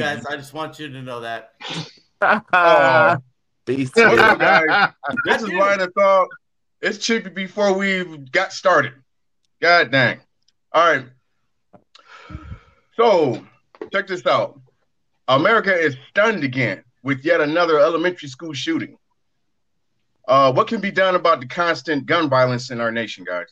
love you guys. I just want you to know that. Oh. Beast. What's up, guys? This is why I thought it's Chippy before we got started. God dang. All right. So check this out. America is stunned again with yet another elementary school shooting. Uh, what can be done about the constant gun violence in our nation, guys?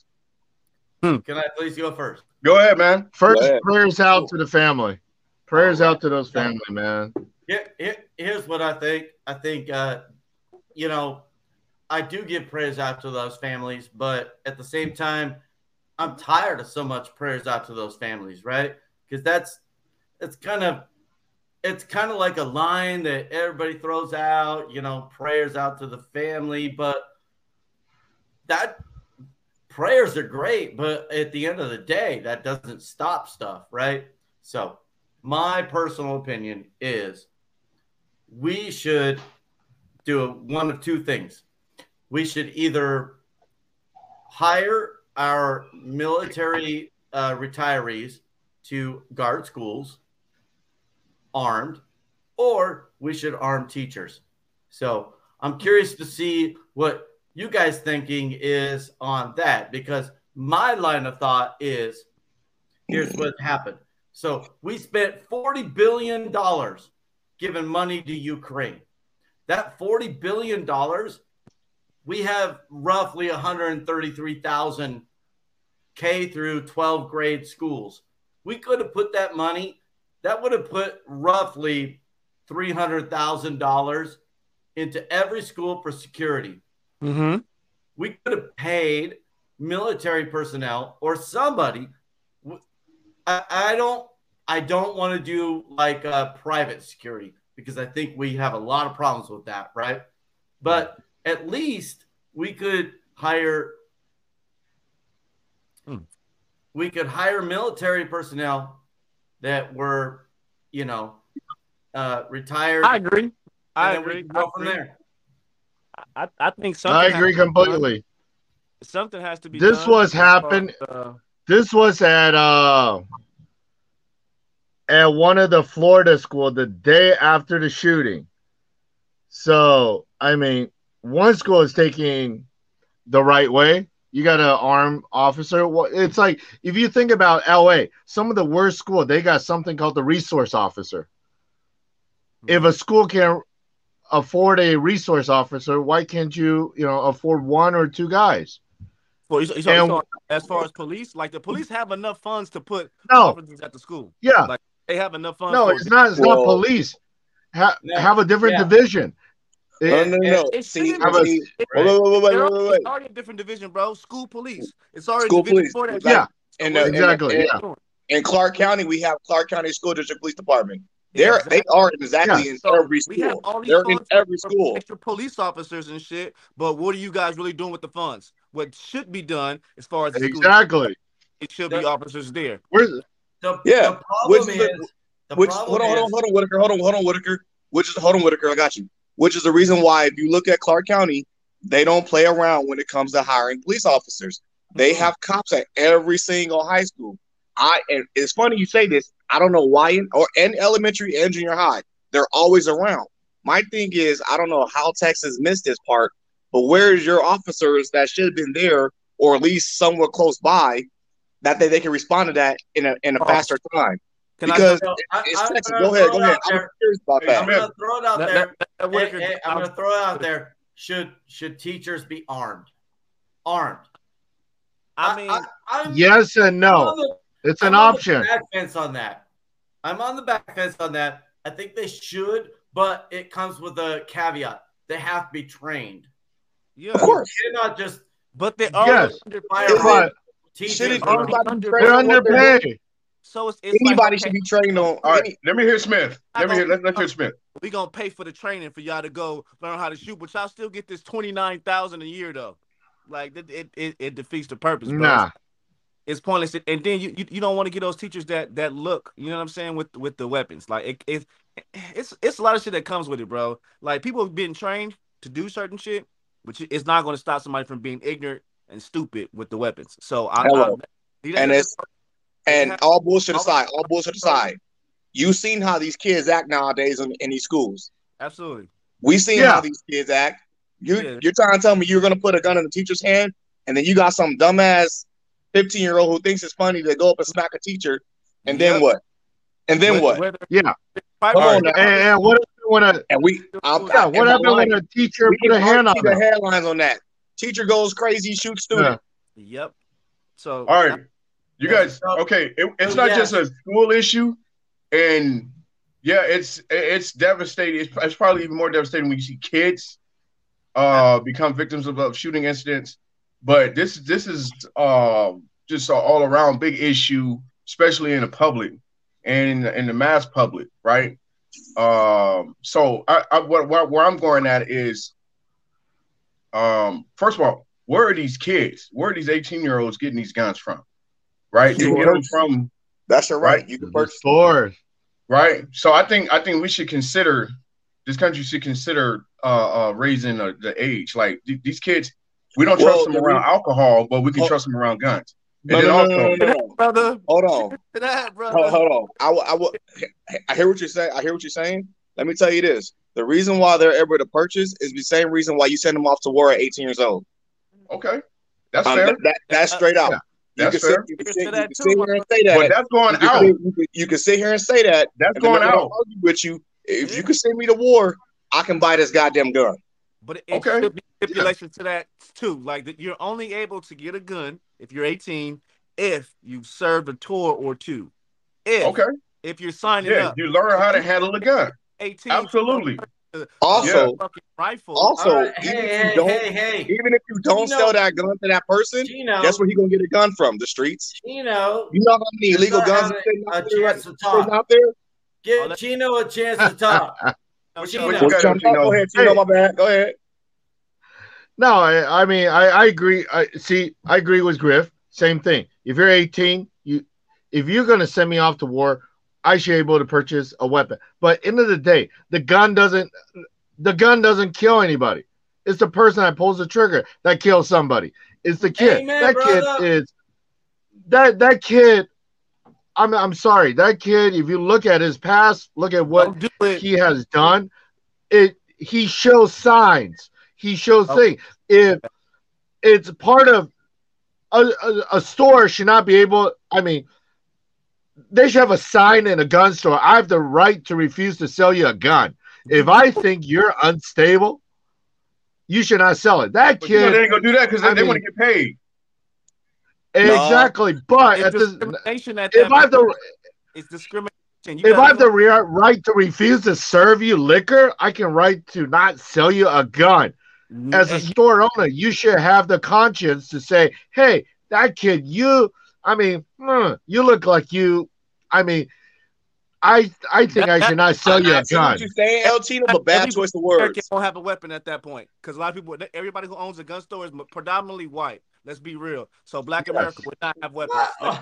Can I please go first? Go ahead, man. First, Go ahead. prayers out to the family. Prayers out to those family, man. Here, here, here's what I think. I think, uh, you know, I do give prayers out to those families, but at the same time, I'm tired of so much prayers out to those families, right? Because that's it's kind of it's kind of like a line that everybody throws out, you know, prayers out to the family, but that prayers are great, but at the end of the day, that doesn't stop stuff, right? So, my personal opinion is we should do one of two things. We should either hire our military uh, retirees to guard schools armed, or we should arm teachers. So I'm curious to see what you guys thinking is on that because my line of thought is here's what happened. So we spent $40 billion giving money to Ukraine. That $40 billion, we have roughly 133,000 K through 12 grade schools. We could have put that money, that would have put roughly $300,000 into every school for security. Mm-hmm. We could have paid military personnel or somebody. I, I don't I don't want to do like uh, private security because I think we have a lot of problems with that, right? But at least we could hire Hmm. we could hire military personnel that were, you know, uh, retired. I agree. I agree. go I from agree. there. I, I think something. I agree to done. completely. Something has to be. This done was happened. far uh, This was at uh at one of the Florida school the day after the shooting. So I mean, one school is taking the right way. You got an armed officer. It's like if you think about LA, some of the worst school they got something called the resource officer. If a school can afford a resource officer, why can't you, you know, afford one or two guys? Well, you- you- you- And- so as far as police, like the police have enough funds to put No, officers at the school. yeah, Like they have enough funds. no, for it's not. It's not police. Ha- No, have a different yeah. division. No, It- no, no. It See, shouldn't have a- see, It- wait, wait, wait, wait, wait, wait, wait. It's already a different division, bro. School police. It's already School a division police. for that. Yeah. And, uh, Exactly, and- yeah. in Clark County, we have Clark County School District Police Department. They're Exactly. they are exactly in So every we have all these They're in funds for- every school. extra police officers and shit. But what are you guys really doing with the funds? What should be done as far as the school, exactly. it should be officers there. Where's The, Yeah, the problem which is, is the- the Which problem hold on, hold on, hold on, Whitaker, hold on, hold on, Whitaker. Which is hold on, Whitaker, I got you. Which is the reason why if you look at Clark County, they don't play around when it comes to hiring police officers. They mm-hmm. have cops at every single high school. I and it's funny you say this. I don't know why in or in elementary and junior high, they're always around. My thing is, I don't know how Texas missed this part, but where's your officers that should have been there or at least somewhere close by that they, they can respond to that in a in a Oh. faster time? Can Because So, I, it's I'm Texas. gonna Go ahead, go ahead. out I'm there. curious about I'm gonna throw it out Let- there. let- let Hey, hey, I'm gonna throw it out there. Should should teachers be armed? Armed. I mean, I'm, yes and I'm no? the- It's I'm an on the option. back fence on that. I'm on the back fence on that. I think they should, but it comes with a caveat. They have to be trained. Yeah, Of course. You cannot just but they are Yes. fire Is But teachers. Should it- already anybody under- train they're on they're underpaid. So it's, it's Anybody like, should be trained on. all right, let me hear Smith. Let me hear. Let, let's hear Smith. we gonna pay for the training for y'all to go learn how to shoot, but y'all still get this twenty nine thousand a year though. Like it, it, it, it defeats the purpose, bro. Nah, It's pointless, and then you you, you don't want to get those teachers that that look, you know what I'm saying, with with the weapons. Like it, it it's it's a lot of shit that comes with it, bro. Like people being trained to do certain shit, which it's not going to stop somebody from being ignorant and stupid with the weapons. So I, Hello. I And it's- And all bullshit aside, all bullshit aside, You've seen how these kids act nowadays in, in these schools. Absolutely. We seen Yeah. how these kids act. You Yeah. you're trying to tell me you're gonna put a gun in the teacher's hand, and then you got some dumbass 15 year old who thinks it's funny to go up and smack a teacher, and then Yep. what? And then what? Whether- Yeah. Come on And, and what happened when a And we, I'm, yeah, I- what happened when a teacher we put a hand on the headlines on that. Teacher goes crazy, shoots student. Yep. So All right, you Yeah, guys. Okay, it, it's not yeah. just a school issue, and yeah, it's it's devastating. It's, it's probably even more devastating when you see kids uh become victims of, of shooting incidents. But this this is uh, just an all around big issue, especially in the public and in the, in the mass public, right? Um, so I, I what, what where I'm going at is, um, first of all, where are these kids? Where are these 18 year olds getting these guns from? Right? They get them from That's your right. Right. You can The purchase. stores. right. So I think I think we should consider this country should consider uh, uh raising uh, the age. Like th- these kids, we don't trust them around re- alcohol, but we can Oh. trust them around guns. No, And no, then no, also- no, no, no. brother, Hold on. that brother. Hold, hold on. I, will- I, I hear what you're saying. I hear what you're saying. Let me tell you this: the reason why they're able to purchase is the same reason why you send them off to war at 18 years old. Okay, that's Um, fair. that, that- that's straight out. You That's can, sit, fair. you, can sit, you can too, sit here and say that. But that's going you, out. sit, you, can, you can sit here and say that. That's going out. argue with you. If Yeah. you can send me to war, I can buy this goddamn gun. But it Okay. should be stipulation to that too. Like that you're only able to get a gun if you're 18 if you've served a tour or two. If Okay, if you're signing yeah, up you learn how to handle a gun. 18 Absolutely. Also, fucking rifle. also, All right, even hey, if you hey, don't, hey, hey, even if you don't You know- sell that gun to that person, Chino, guess where he gonna get a gun from? The streets. Chino, You know how many Just illegal not guns having are sitting a out there? chance to talk. out there? Give let- Chino a chance to talk. No, Chino. What you got, Well, Chino? Go ahead, Tino. Hey. My bad. Go ahead. No, I, I mean, I, I agree. I see. I agree with Griff. Same thing. If you're 18, you, if you're gonna send me off to war, I should be able to purchase a weapon. But end of the day, the gun doesn't, the gun doesn't kill anybody. It's the person that pulls the trigger that kills somebody. It's the kid. Amen, that brother. kid is that that kid. I'm I'm sorry. That kid. If you look at his past, look at what Don't do it. he has done, it he shows signs. He shows Oh. things. If it's part of a, a, a store should not be able. I mean, they should have a sign in a gun store. I have the right to refuse to sell you a gun. If I think you're unstable, you should not sell it. That But you know, kid, they ain't gonna do that because they, I they want to get paid. exactly. But It's at the, discrimination at if that I have the. It's discrimination. You if I have the re- right to refuse to serve you liquor, I can right to not sell you a gun. As a store owner, you should have the conscience to say, "Hey, that kid, you, I mean, hmm, you look like you. I mean, I, I think I should not sell you I a see what gun." you're saying, El Tino, but bad choice of words. don't have a weapon at that point because a lot of people, everybody who owns a gun store is predominantly white. Let's be real. So Black Yes. America would not have weapons. Like,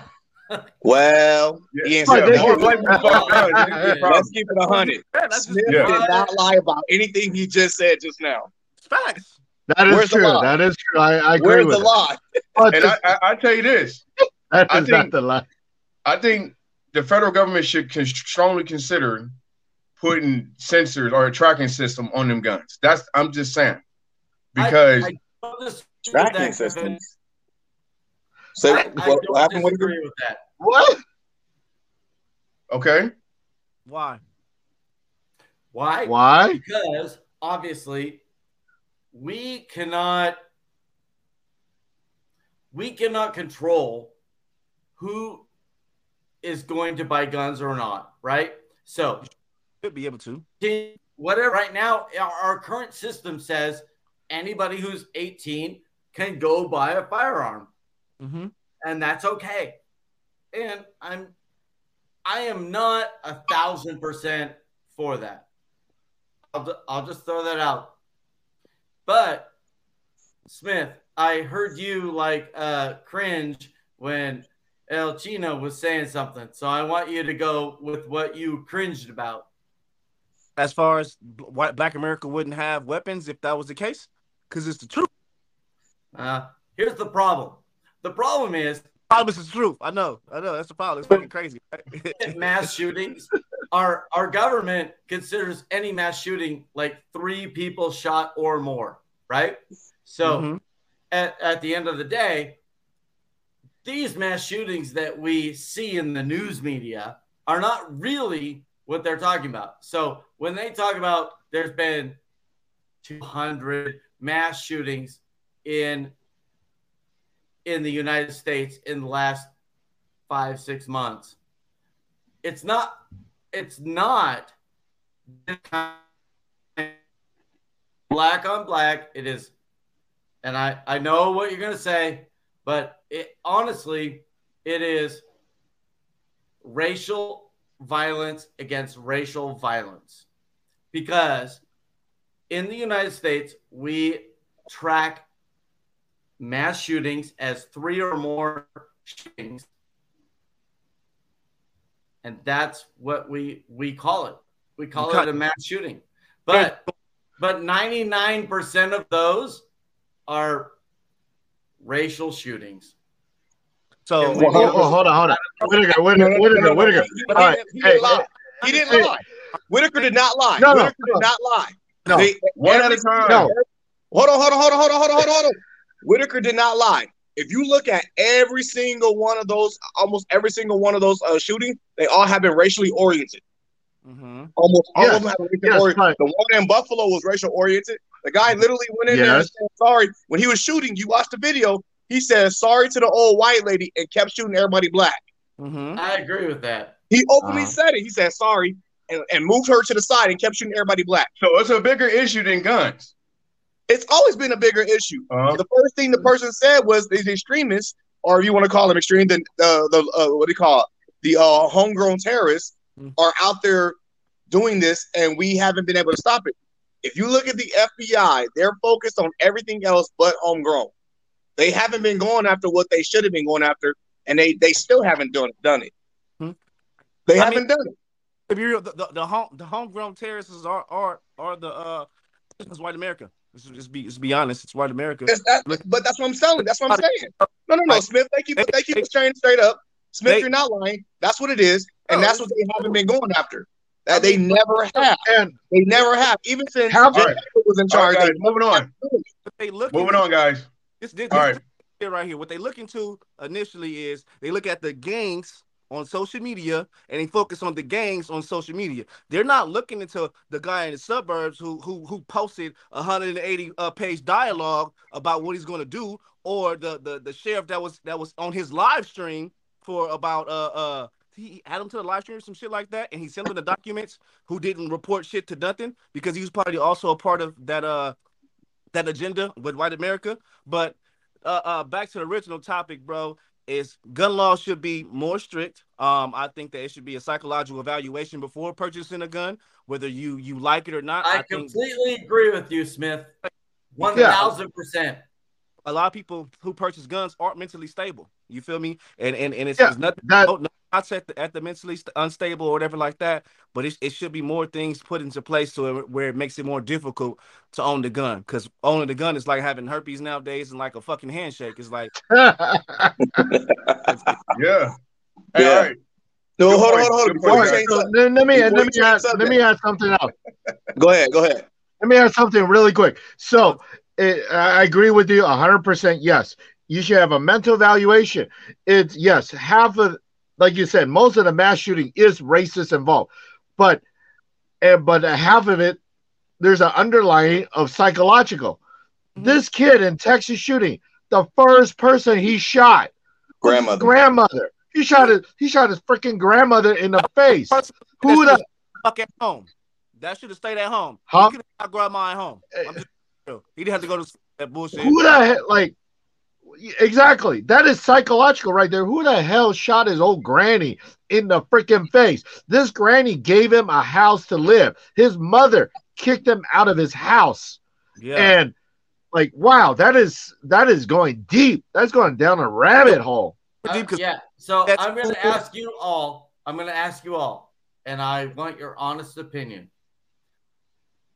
Well, Yeah, he ain't Right, said they yeah, more can- black people fuck guns. It's a Let's keep it a hundred. yeah, Smith Yeah. did not lie about anything he just said just now. Facts. That is Where's true. That is true. I, I agree Where's with the it. lie? But And I, I, I tell you this, that I is not the lie. I think the federal government should con- strongly consider putting sensors or a tracking system on them guns. That's I'm just saying because I don't disagree with Tracking systems. So I, I what, what happened with with that. What? okay, Why? Why? Why? Because obviously we cannot we cannot control who is going to buy guns or not, right? So Should be able to. whatever right now our, our current system says anybody who's 18 can go buy a firearm Mm-hmm. and that's okay and i'm i am not a thousand percent for that I'll, I'll just throw that out but smith i heard you like uh cringe when el chino was saying something so i want you to go with what you cringed about As far as white Black America wouldn't have weapons if that was the case, because it's the truth. uh here's the problem the problem is The Problem is the truth. I know. I know. That's the problem. It's fucking crazy. right? mass shootings our our government considers any mass shooting like three people shot or more, right? So Mhm. at, at the end of the day, these mass shootings that we see in the news media are not really what they're talking about. So when they talk about there's been 200 mass shootings in in the United States in the last five six months, it's not it's not black on black. It is, and I I know what you're gonna say, but it honestly it is racial violence against racial violence because in the United States we track mass shootings as three or more shootings and that's what we we call it we call Okay. it a mass shooting but but 99% of those are racial shootings So And we- Oh, oh, hold on, hold on. Whitaker, Whitaker, Whitaker, Whitaker. He, All right. didn't, he Hey, didn't lie. He didn't hey. lie. Whitaker did not lie. No, no, Whitaker no. did not lie. No. They- One at every- a time. No. Hold on, hold on, hold on, hold on, hold on, hold on, hold on. Whitaker did not lie. If you look at every single one of those, almost every single one of those uh, shootings, they all have been racially oriented. Mhm. Almost all Yes, of them have been racially yes, oriented. right. The one in Buffalo was racial oriented. The guy literally went in there and said sorry. When he was shooting, you watched the video. He said sorry to the old white lady and kept shooting everybody black. Mhm. i agree with that He openly Uh-huh. said it. He said sorry and, and moved her to the side and kept shooting everybody black. So it's a bigger issue than guns. It's always been a bigger issue. Uh-huh. The first thing the person said was these extremists, or if you want to call them extreme, then uh, the uh, what do you call it? The uh, homegrown terrorists Mm. are out there doing this, and we haven't been able to stop it. If you look at the FBI, they're focused on everything else but homegrown. They haven't been going after what they should have been going after, and they they still haven't done done it. Hmm. They I haven't done it. If you're the, the, the home the homegrown terrorists are are are the uh white America. Let's just be let's be honest. It's white America. It's that, but that's what I'm telling. That's what I'm saying. No, no, no, Smith. Thank you. They- Thank you they- for saying straight up. Smith, they- you're not lying. That's what it is, and that's what they haven't been going after. That they never have. And They never have. Even since Have- Jim All right. Baker was in All right, charge. guys, moving on. They look Moving on, guys. This, this, All this right. here right here. What they look into initially is they look at the gangs on social media and they focus on the gangs on social media. They're not looking into the guy in the suburbs who who who posted a 180 uh, page dialogue about what he's going to do, or the the the sheriff that was that was on his live stream for about uh uh he add him to the live stream or some shit like that, and he sent him the documents who didn't report shit to nothing because he was probably also a part of that uh that agenda with white America. But uh, uh, back to the original topic, bro, is gun laws should be more strict. Um, I think that it should be a psychological evaluation before purchasing a gun, whether you you like it or not. I, I, think completely agree with you, Smith. One thousand percent. a lot of people who purchase guns aren't mentally stable. You feel me? And and, and it's, Yeah, it's nothing. that- no, no, not at the, at the mentally unstable or whatever like that. But it, it should be more things put into place so it, where it makes it more difficult to own the gun. Because owning the gun is like having herpes nowadays and like a fucking handshake. It's like Yeah. Hey, Yeah. all right. No, Good hold on, point. hold on, hold on. Before point, we guys. change So, let, let me Before let me change add, subject. let me add something else. go ahead, go ahead. Let me add something really quick. So eh, it, I agree with you 100%. Yes, you should have a mental evaluation. It's yes, half of, like you said, most of the mass shooting is racist involved, but eh, but half of it, there's an underlying of psychological. Mhm. This kid in Texas shooting, the first person he shot, Grandmother. grandmother. He shot his he shot his freaking grandmother in the face. Who the fuck at home. That should have stayed at home. Huh? He could have grandma at home. I'm just. He didn't have to go to that bullshit. Who the hell, like, exactly. That is psychological right there. Who the hell shot his old granny in the freaking face? This granny gave him a house to live. His mother kicked him out of his house. Yeah. And, like, wow, that is that is going deep. That's going down a rabbit hole. Deep 'cause- Uh, yeah. So I'm going to cool. ask you all. I'm going to ask you all, and I want your honest opinion.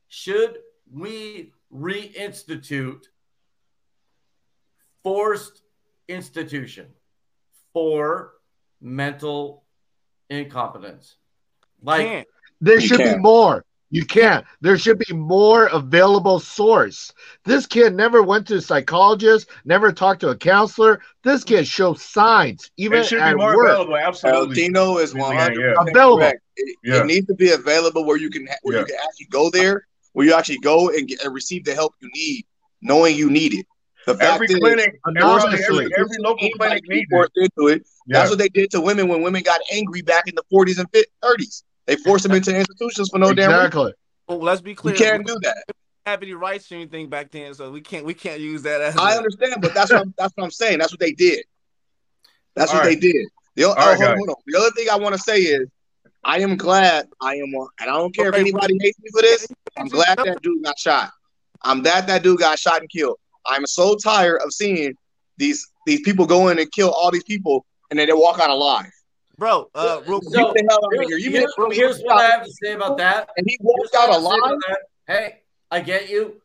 Should we reinstitute forced institution for mental incompetence? Like There should be more. You can't. There should be more available source. This kid never went to a psychologist, never talked to a counselor. This kid shows signs, even It should be at more work. available. Absolutely. Tino is Yeah, one yeah. hundred Available. correct. It, Yeah. it needs to be available where you can where Yeah. you can actually go there, where you actually go and, get, and receive the help you need, knowing you need it. The fact Every is, clinic, every, every, every local clinic needs it. forced into it. Yeah. That's what they did to women when women got angry back in the 40s and 30s. They forced them into institutions for no damn reason. exactly. Well, let's be clear. You clear. can't do that. We have any rights or anything back then, so we can't we can't use that as. I a- understand, but that's what I'm, that's what I'm saying. That's what they did. That's All what right. they did. The, All oh, right, hold on, hold on. the other thing I want to say is, I am glad I am, and I don't care Okay, if anybody hates me for this. I'm glad that dude got shot. I'm glad that dude got shot and killed. I'm so tired of seeing these these people go in and kill all these people, and then they walk out alive. bro. Uh, real, So- Get the hell out of here's, here! You here's- mean here's what I have to say about that. and he walked out have to say about alive. Hey, I get you.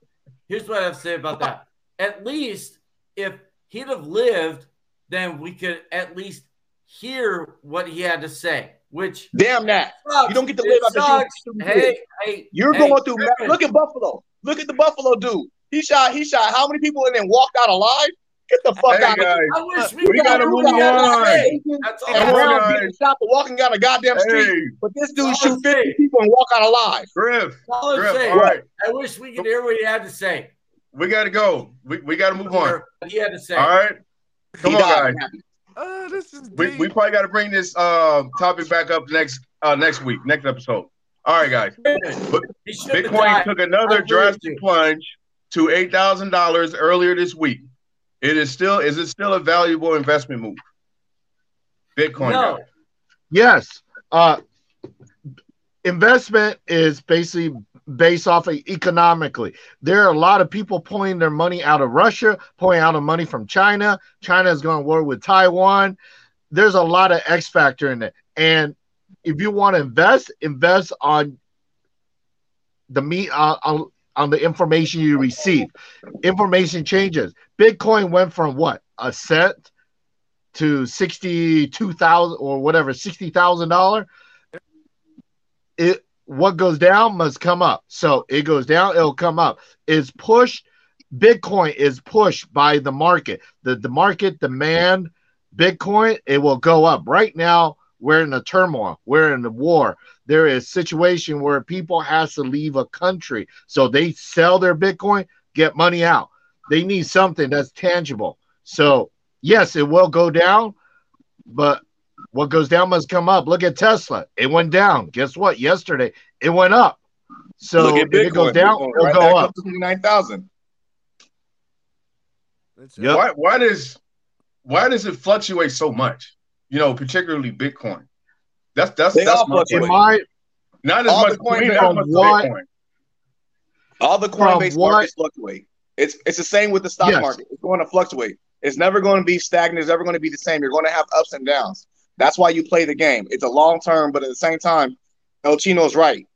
Here's what I have to say about that. At least if he'd have lived, then we could at least hear what he had to say. Which Damn that! sucks. You don't get to It live after sucks. shooting shooting Hey, hey, You're hey, going through. Griffin, Look at Buffalo. Look at the Buffalo dude. He shot. He shot how many people and then walked out alive? Get the fuck Hey, out of here! I wish we, We could gotta hear move what he had to on. say. That's all And Come I'm on, Brown guys. being shot for walking down a goddamn street. Hey, But this dude shoot 50 saying. people and walk out alive. Griff, all Griff, all right. I wish we could hear what he had to say. We got to go. We, we got to move on. He had to say. All right. Come He on, died. guys. uh, this is We, deep. we probably got to bring this uh, topic back up next uh, next week, next episode. All right, guys. He should have Bitcoin took another drastic plunge to eight thousand dollars earlier this week. It is still is it still a valuable investment move? Bitcoin. No. guys. Yes. Uh, investment is basically based off of economically. There are a lot of people pulling their money out of Russia, pulling out of money from China. China is going to war with Taiwan. There's a lot of X factor in it. And if you want to invest, invest on the meat on, on, on the information you receive. Information changes. Bitcoin went from what? A cent to sixty-two thousand or whatever, sixty thousand dollar. It what goes down must come up. So it goes down, it'll come up. It's pushed. Bitcoin is pushed by the market. The the market demand Bitcoin, it will go up. Right now, we're in a turmoil. We're in a war. There is situation where people has to leave a country, so they sell their Bitcoin, get money out. They need something that's tangible. So yes, it will go down, but what goes down must come up. Look at Tesla. It went down. Guess what? Yesterday it went up. So Look if it goes down, Bitcoin it'll right go up. up to 29,000. It's- Yep. Why why does why does it fluctuate so much? You know, particularly Bitcoin. That's that's They that's my fluctuate. In question. my Not as all much the coins to me, that not as much to what- Bitcoin. All the From Coinbase what- markets fluctuate. It's it's the same with the stock Yes. market. It's going to fluctuate. It's never going to be stagnant. It's never going to be the same. You're going to have ups and downs. That's why you play the game. It's a long term, but at the same time, El Chino's right.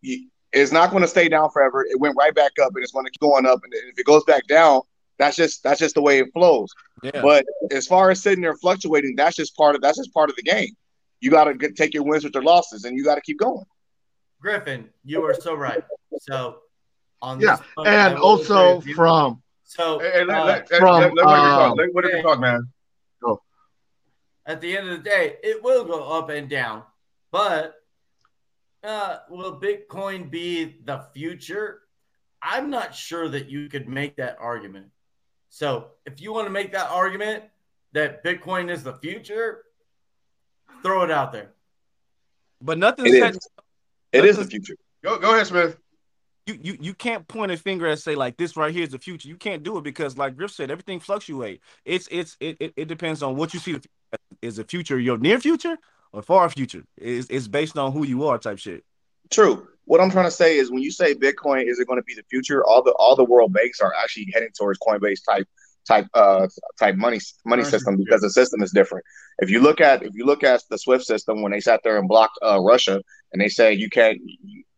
You, it's not going to stay down forever. It went right back up, and it's going to keep going up. And if it goes back down, that's just that's just the way it flows. Yeah. But as far as sitting there fluctuating, that's just part of that's just part of the game. You got to take your wins with your losses, and you got to keep going. Griffin, you are so right. So on Yeah, this point, and also from so Hey, hey, let, uh, let, let, from, let, let Whitaker talk. uh, Let talk, man. Go. At the end of the day, it will go up and down. But uh, will Bitcoin be the future? I'm not sure that you could make that argument. So if you want to make that argument that Bitcoin is the future, throw it out there. But nothing It said is. It is the future. Go go ahead, Smith. you, you you can't point a finger and say like this right here is the future. You can't do it because like Griff said, everything fluctuates. It's it's it, it, it depends on what you see. The. Is the future your near future or far future? It's, it's based on who you are type shit. True. What I'm trying to say is when you say Bitcoin is it going to be the future, all the all the world banks are actually heading towards Coinbase type type uh type money money system because the system is different. If you look at if you look at the SWIFT system when they sat there and blocked uh, Russia and they say you can't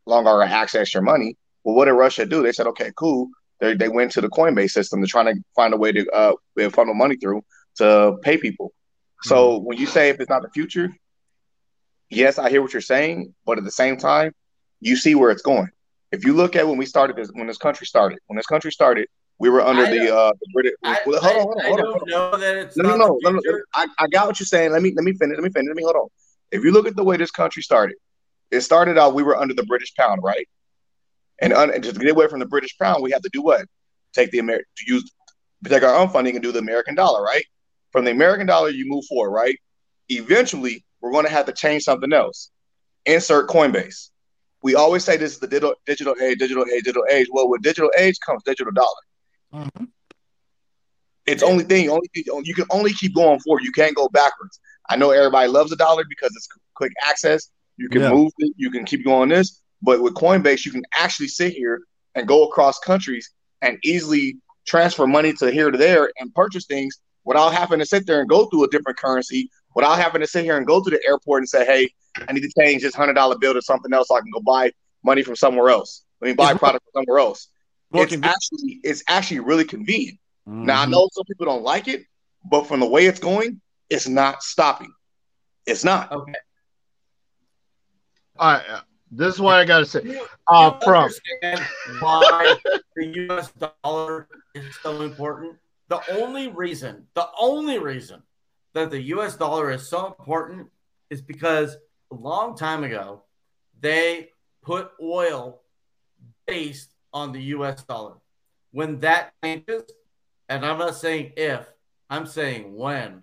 longer access your money, well, what did Russia do? They said, okay, cool. They they went to the Coinbase system to try to find a way to uh funnel money through to pay people. So when you say if it's not the future, yes, I hear what you're saying, but at the same time, you see where it's going. If you look at when we started this, when this country started, when this country started, we were under the uh the British. I, hold on, hold on, I, hold on, hold don't know that it's No, no, not no. no, no. I, I got what you're saying. Let me let me finish. Let me finish. Let me hold on. If you look at the way this country started, it started out we were under the British pound, right? And, un, and to get away from the British pound, we had to do what? Take the American to use take our own funding and do the American dollar, right? From the American dollar, you move forward, right? Eventually, we're going to have to change something else. Insert Coinbase. We always say this is the digital digital age, digital age, digital age. Well, with digital age comes digital dollar. Mhm. It's only thing only you can only keep going forward. You can't go backwards. I know everybody loves a dollar because it's quick access. You can Yeah. move it. You can keep going this. But with Coinbase, you can actually sit here and go across countries and easily transfer money to here to there and purchase things without having to sit there and go through a different currency. Without having to sit here and go to the airport and say, "Hey, I need to change this hundred dollar bill to something else. So I can go buy money from somewhere else. Let me buy It's- product from somewhere else." More It's convenient. actually it's actually really convenient. Now I Mhm. know some people don't like it, but from the way it's going, it's not stopping. It's not. Okay. All right, uh, this is what I gotta say. You, Uh, you from understand why the U.S. dollar is so important. The only reason, the only reason that the U.S. dollar is so important is because a long time ago they put oil based on the U.S. dollar. When that changes, and I'm not saying if, I'm saying when.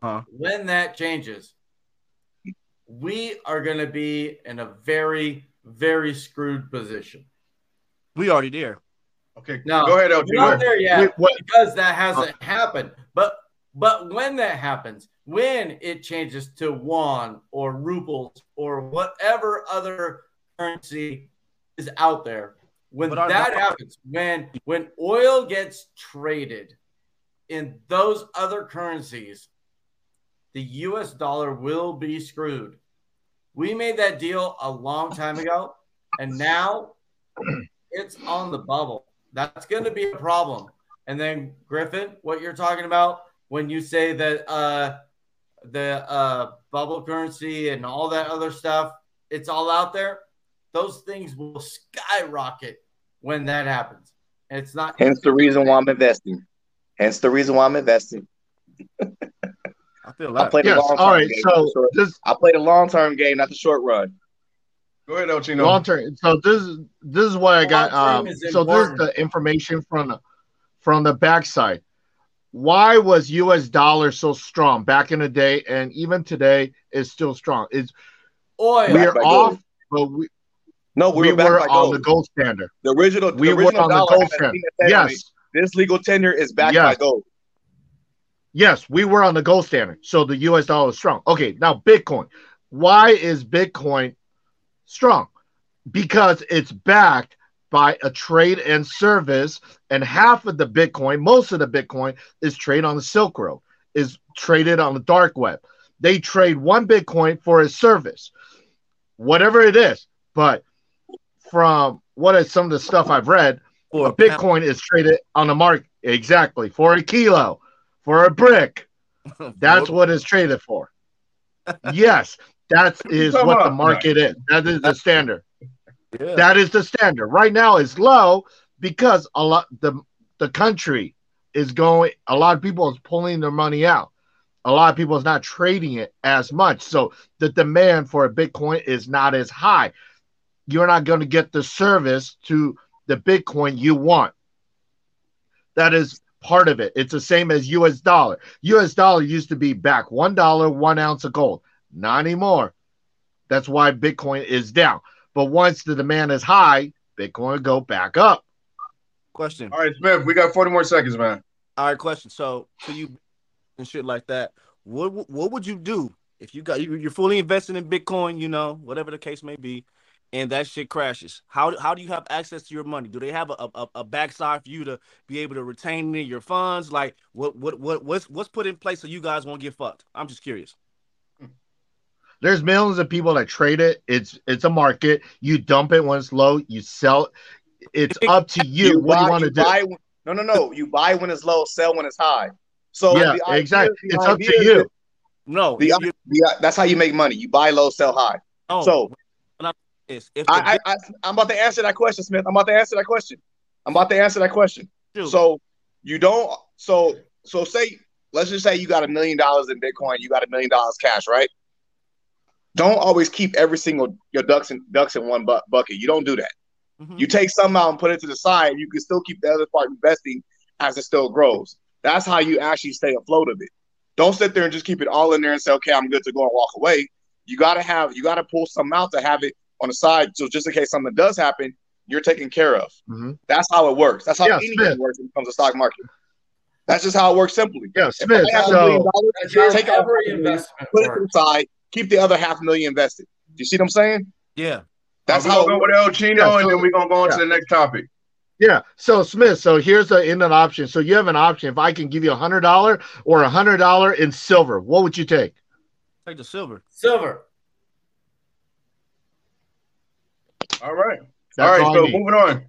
Uh-huh. When that changes, we are going to be in a very, very screwed position. We already there. Okay, now go ahead, We're not there yet Wait, because that hasn't happened. But but when that happens, when it changes to won or rubles or whatever other currency is out there, when that happens, when when oil gets traded in those other currencies, the US dollar will be screwed. We made that deal a long time ago, and now it's on the bubble. That's going to be a problem. And then Griffin, what you're talking about when you say that uh, the uh, bubble currency and all that other stuff, it's all out there. Those things will skyrocket when that happens. And it's not. Hence the reason why I'm investing. Hence the reason why I'm investing. I feel I that. played a yes. long All term right. game. So not the short- this I played a long term game, not the short run. Go ahead, El Chino. long term. So this is this is what I got. Um, is so this is the information from the from the backside. Why was U.S. dollar so strong back in the day, and even today is still strong? Is Oil. We are by off, but we, No, we, we, were were on gold. the gold standard. The original, We the were on the gold standard. thing that said on it, Yes, This legal tender is backed Yes. by gold. yes, we were on the gold standard. So the U.S. dollar is strong. Okay, now Bitcoin. Why is Bitcoin strong? Because it's backed by a trade and service, and half of the Bitcoin, most of the Bitcoin, is traded on the Silk Road, is traded on the dark web. They trade one Bitcoin for a service, whatever it is. But from what is some of the stuff I've read, For a Bitcoin is traded on the market exactly for a kilo, for a brick. That's what it's traded for. yes, that is what the market is. That is the standard. Yeah. That is the standard. Right now it's low because a lot the the country is going a lot of people is pulling their money out. A lot of people is not trading it as much. So the demand for a Bitcoin is not as high. You're not going to get the service to the Bitcoin you want. That is part of it. It's the same as US dollar. US dollar used to be back $1, one ounce of gold. Not anymore. That's why Bitcoin is down. But once the demand is high, Bitcoin will go back up. Question. All right, Smith, we got 40 more seconds, man. All right, question. So, so you and shit like that. What what would you do if you got you're fully invested in Bitcoin? You know, whatever the case may be, and that shit crashes. How how do you have access to your money? Do they have a a, a backside for you to be able to retain in your funds? Like what what what what's what's put in place so you guys won't get fucked? I'm just curious. There's millions of people that trade it. It's it's a market. You dump it when it's low, you sell it. It's up to you. what do buy, you want to do? buy no, no, no. You buy when it's low, sell when it's high. So Yeah, the idea- exactly. the It's up to idea is you. that- No, The, the, that's how you make money. You buy low, sell high. no. So It's- if I, I, I, I'm about to answer that question, Smith. I'm about to answer that question. I'm about to answer that question. Shoot. So you don't. So so say let's just say you got a million dollars in Bitcoin. You got a million dollars cash, right? Don't always keep every single your ducks in ducks in one bu- bucket. You don't do that. Mhm. You take some out and put it to the side. You can still keep the other part investing as it still grows. That's how you actually stay afloat of it. Don't sit there and just keep it all in there and say, "Okay, I'm good to go and walk away." You gotta have you gotta pull some out to have it on the side, so just in case something does happen, you're taken care of. Mhm. That's how it works. That's how Yeah, anything Smith. works when it comes to stock market. That's just how it works simply. Yeah, If Smith. I have So dollars, take out every half investment put it to works. the side, keep the other half million invested. Do you see what I'm saying? yeah. That's how we're how gonna it go with. El Chino, Yeah, and then we're gonna go on yeah. to the next topic. yeah, so Smith. So here's a in an option. So you have an option. If I can give you a hundred dollar or a hundred dollar in silver, what would you take? Take the silver. Silver. All right. That's all right, all so need. moving on.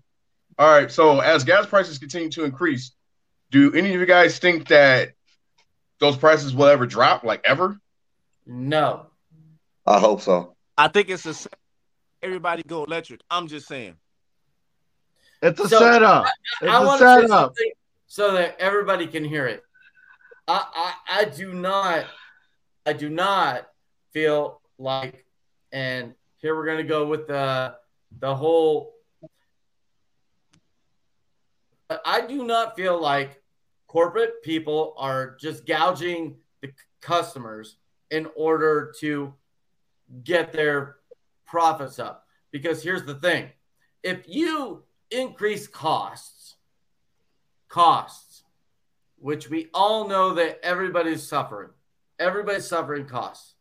All right, so as gas prices continue to increase, do any of you guys think that those prices will ever drop, like ever? No. I hope so. I think it's a everybody go electric. I'm just saying. It's a So, setup. It's I a want to say setup. so that everybody can hear it. I, I I do not I do not feel like and here we're gonna go with the the whole but I do not feel like corporate people are just gouging the customers in order to get their profits up. Because here's the thing if you increase costs, costs, which we all know that everybody's suffering, everybody's suffering costs.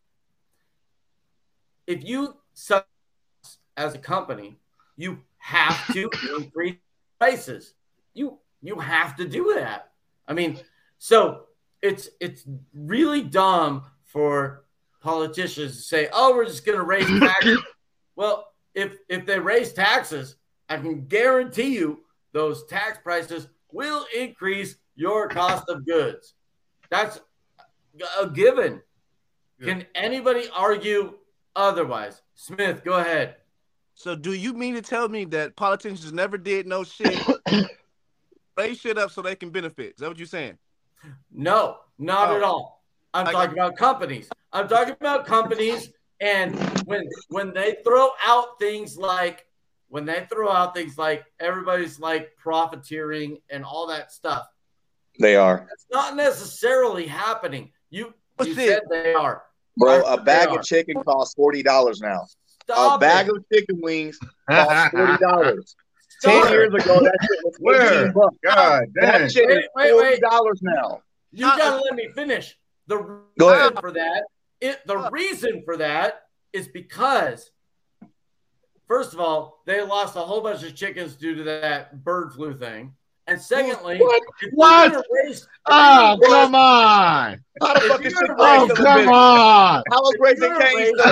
If you as a company, you have to increase prices. You you have to do that. I mean, so it's it's really dumb for politicians to say, "Oh, we're just going to raise taxes." well, if if they raise taxes, I can guarantee you those tax prices will increase your cost of goods. That's a given. Can anybody argue otherwise? Smith, go ahead. So do you mean to tell me that politicians never did no shit? Raise shit up so they can benefit. Is that what you're saying? No, not Oh. at all. I'm I- talking about companies. I'm talking about companies, and when when they throw out things like when they throw out things like everybody's like profiteering and all that stuff, They are, it's not necessarily happening. You you said they are. bro. a bag of chicken costs forty dollars now. Stop a bag it. of chicken wings costs forty dollars. Ten it. years ago, that shit was Where? 18 bucks. God damn. That shit Wait, is wait, forty wait. dollars now. You uh, gotta let me finish. The Go reason ahead. for that, it the uh. reason for that is because first of all, they lost a whole bunch of chickens due to that bird flu thing. And secondly, What? if What? raise- Oh, come on. How the fuck you're is raise Oh, the a come on. How is raising You're cane raising- still?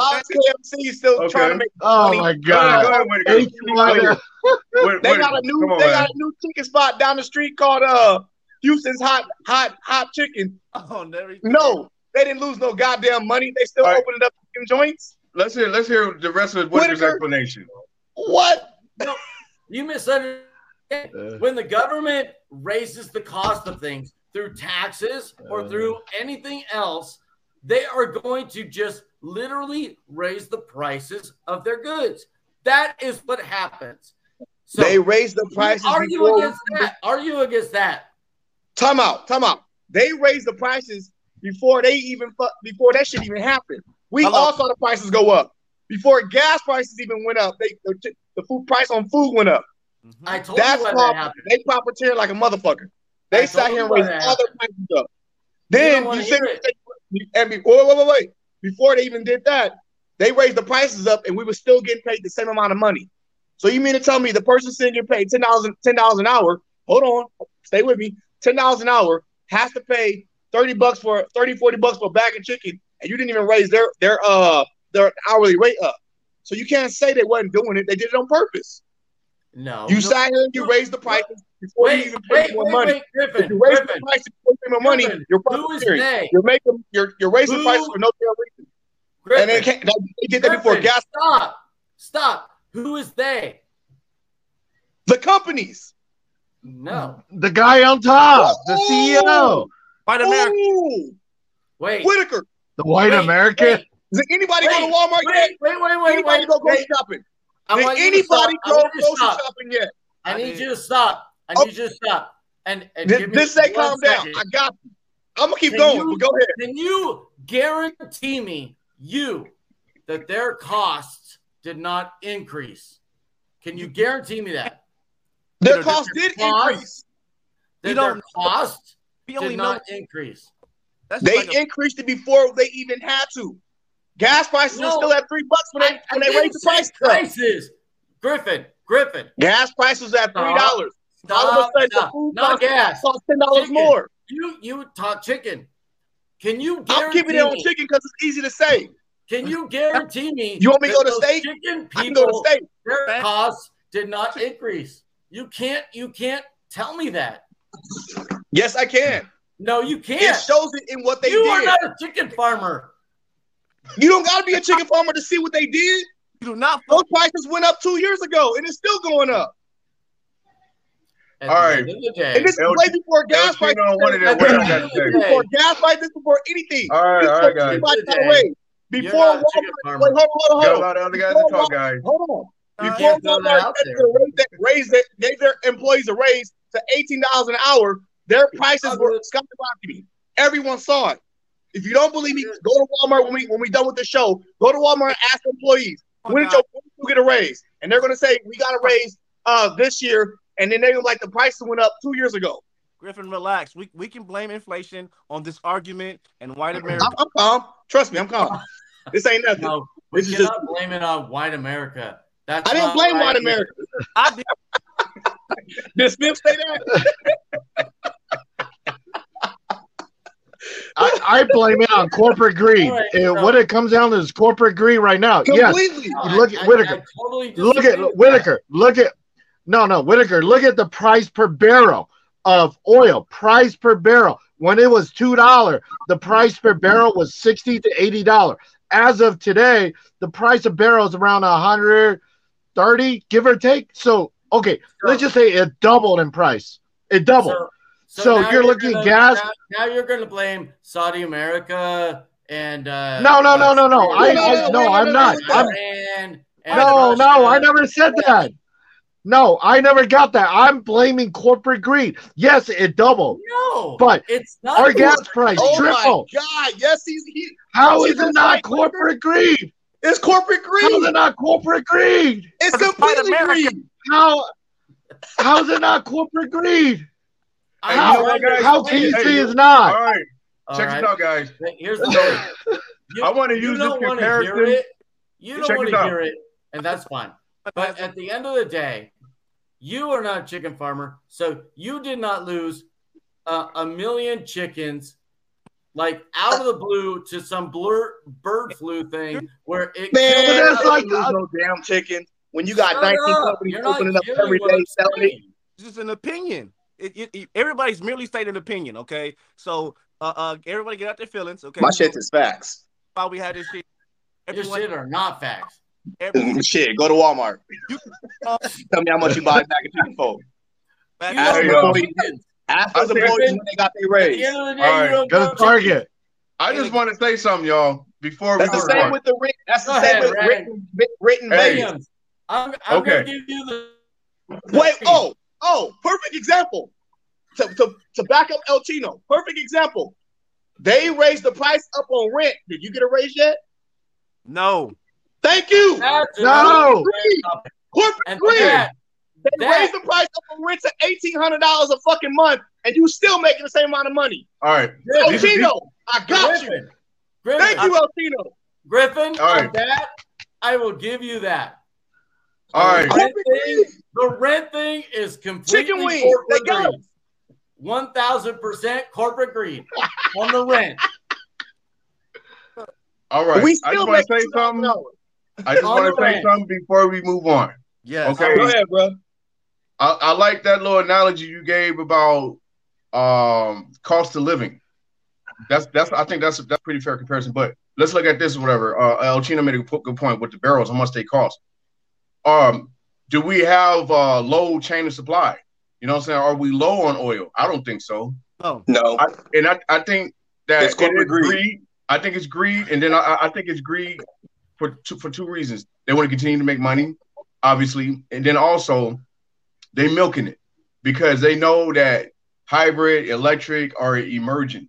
How is KFC still Okay. trying to make Oh, money? my Go ahead, go God. ahead, Whitaker. H one. Whit- They got a new on, they got a new chicken spot down the street called uh Houston's Hot Hot Hot Chicken. Oh, never. No, they didn't lose no goddamn money. They still All right. opening up chicken joints. Let's hear let's hear the rest of Whitaker's Whitaker? explanation. What? you misunderstand. When the government raises the cost of things through taxes or through anything else, they are going to just literally raise the prices of their goods. That is what happens. So they raise the prices argue before. against that. Argue against that. Time out. Time out. They raise the prices before they even before that shit even happened. We Hello. all saw the prices go up before gas prices even went up. They the, the food price on food went up. Mhm. I told That's you why why that happened. they profiteering like a motherfucker. I They sat here and you why raised all their prices up. Then don't you, wanna said and before wait, wait, wait, wait. Before they even did that, they raised the prices up and we were still getting paid the same amount of money. So you mean to tell me the person sitting getting paid ten dollars ten dollars an hour? Hold on, stay with me. Ten dollars an hour has to pay 30 bucks for 30, 40 bucks for a bag of chicken, and you didn't even raise their their uh their hourly rate up. So you can't say they wasn't doing it. They did it on purpose. No. You no. sat here and you raise the prices before you even pay wait, more wait, money. wait, If you raise the Griffin. price before you pay more money, Griffin, you're Who is profiteering. they? You're making you're you're raising Who- prices for no damn reason. Griffin. And then can't, they did that before gas Stop. Stop. Who is they? the companies. No. The guy on top, the Oh! CEO, White America. Ooh, Wait. Whitaker. the white Wait, American. Wait, Does anybody go Wait, to Walmart yet? wait, wait, wait, wait, Anybody wait. go grocery shopping? I Did want anybody stop. I go want you to grocery stop. shopping yet? I I need did. you to stop. I Oh. need you to stop. And, and This, give me this say one calm down. I got you. I'm gonna keep Can going, you- go ahead. Can you guarantee me, you, that their costs did not increase? Can you guarantee me that? Their know, costs their did costs- increase. That You their don't- costs We only did know not increase. that's They like a- increased it before they even had to. Gas prices were No. still at three bucks when they I, I when they didn't the say price. up. prices. Griffin, Griffin, Gas prices at three dollars. All of a sudden, the food Not cost gas. cost ten dollars more. You you talk chicken. Can you I'm guarantee keeping it on chicken because it's easy to say. Can you guarantee me? You want me to go to state? steak? Chicken I can go to people, state. their costs did not increase. You can't. You can't tell me that. Yes, I can. No, you can't. It shows it in what they you are not a chicken farmer. You don't got to be a chicken farmer to see what they did. you do not Those prices went up two years ago, and it's still going up. At All the right. end of the day, And this is way before gas prices. This it. What I got is before gas prices, before anything. All right, all right, guys. Everybody got a Today, raise. you're Before not a chicken Walmart, farmer. wait, hold on, hold Got a on, other guys hold to on. talk, guys. Hold on. You Before can't throw that Walmart out there. to raise that, gave their employees a raise to eighteen dollars an hour, their prices were skyrocketing. Everyone saw it. If you don't believe me, go to Walmart when we when we done with the show. Go to Walmart and ask employees when did, your, when did you get a raise, and they're gonna say we got a raise uh this year, and then they're gonna like the prices went up two years ago. Griffin, relax. We we can blame inflation on this argument and white America. I'm, I'm calm. Trust me, I'm calm. This ain't nothing. No, we This is cannot blame it on white America. That's I didn't blame right. white America. I did. Did Smith say that? I, I blame it on corporate greed. All right, And what it comes down to is corporate greed right now. Yes, Completely. No, look I- at Whitaker. Totally look at Whitaker. Look at no, no, Whitaker. Look at the price per barrel of oil. Price per barrel. When it was two dollar, the price per barrel was sixty to eighty dollar. As of today, the price of barrel is around hundred thirty, give or take. So okay, let's just say it doubled in price. It that. doubled. So now you're looking gonna- gas- Now, now you're going to blame Saudi America and uh, No, no, no, no, no. I, No, I no, no, no, I'm not. I'm Iran and no, Russia. no, I never said that. No, I never got that. I'm blaming corporate greed. Yes, it doubled, No, but it's not. our gas price Oh tripled. my God! Yes, he's he. How See, is it not right, corporate greed? It's corporate greed. How is greed. it not corporate greed? It's it's completely America. greed. How how is it not corporate greed? I'm How, trying to how can you it. say it's not? All right. All check right. this out, guys. Here's the thing. You, I wanna you use don't this wanna hear it. You don't Check want to hear it, and that's fine. But at the end of the day, you are not a chicken farmer, so you did not lose uh, a million chickens like out of the blue to some blur, bird flu thing where it Man, But that's like- don't no damn chicken. When you got Shut 19 up. companies You're opening up hearing every what day I'm selling it. saying. It's just an opinion. It, it, it- everybody's merely stating an opinion. Okay, so uh, uh, everybody get out their feelings. Okay, My so shit is facts. while we had this shit, Your everyone, shit are not facts. every, Shit, go to Walmart. uh, Tell me how much you buy a bag of chicken for. back- You Ask don't you grow go. chickens. Ask I those think- employees when they got their At the raise. end the day, All right. Go to Target. I just want to say something, y'all. Before That's we the same on. with the written. That's the same ahead, with Ryan. written, written Hey. Williams, I'm, I'm Okay. going to give you the. the Wait, oh, oh, perfect example to, to, to back up El Chino. Perfect example. They raised the price up on rent. Did you get a raise yet? No. Thank you. No. Corporate greed. They that. raised the price up on rent to eighteen hundred dollars a fucking month, and you still making the same amount of money. All right, El Chino, I got Griffin. you. Griffin. Thank you, El Chino. Griffin, All right. that I will give you that. All right. The rent, thing, the rent thing is completely chicken wings. They got. 1000% corporate greed on the rent. All right. We still I just want to say something. Know. I just want to say something before we move on. Yeah. Okay. Go ahead, bro. I, I like that little analogy you gave about um, cost of living. That's that's I think that's that's pretty fair comparison. But let's look at this. Whatever. Uh, El Chino made a good point with the barrels. How much they cost? Um, do we have a uh, low chain of supply? You know what I'm saying? Are we low on oil? I don't think so. Oh, No. I, and I, I think that It's corporate it is greed. I think it's greed, and then I, I think it's greed for two, for two reasons. They want to continue to make money, obviously, and then also they milking it because they know that hybrid, electric are emerging.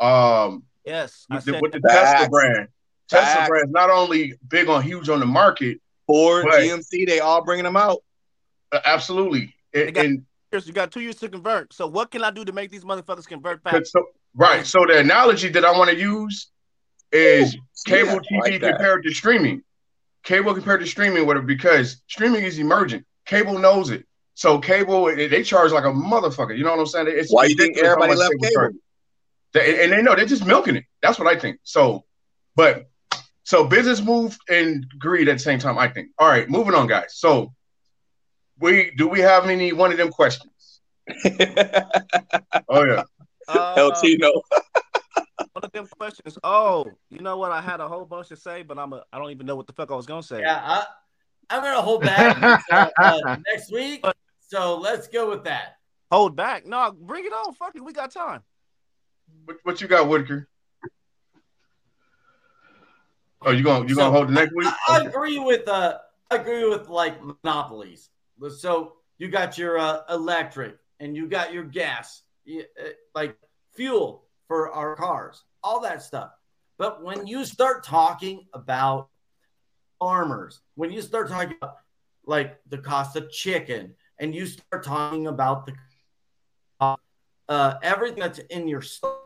Um, yes. With the, said with the. Tesla brand, Tesla Facts. brand is not only big on huge on the market, Ford, GMC, they all bringing them out. uh, absolutely, They and, got- and years. You got two years to convert. So what can I do to make these motherfuckers convert fast? so, right. So the analogy that I want to use is cable Yeah, TV like compared to streaming. Cable compared to streaming, whatever, because streaming is emerging. Cable knows it. So cable, they they charge like a motherfucker. You know what I'm saying? It's Why you think everybody left cable? charges. They- and they know they're just milking it. That's what I think. So, but so business move and greed at the same time. I think. All right, moving on, guys. So, we do we have any one of them questions? Oh yeah. Uh, El Chino. one of them questions. Oh, you know what? I had a whole bunch to say, but I'm a. I don't even know what the fuck I was gonna say. Yeah, I, I'm gonna hold back uh, uh, next week. So let's go with that. Hold back. No, bring it on. Fuck it. We got time. What, what you got, Whitaker? Oh, you gonna you So, gonna hold the next week? I, I agree with uh, I agree with like monopolies. So you got your uh, electric and you got your gas, uh, like fuel for our cars, all that stuff. But when you start talking about farmers, when you start talking about like the cost of chicken, and you start talking about the uh, everything that's in your store,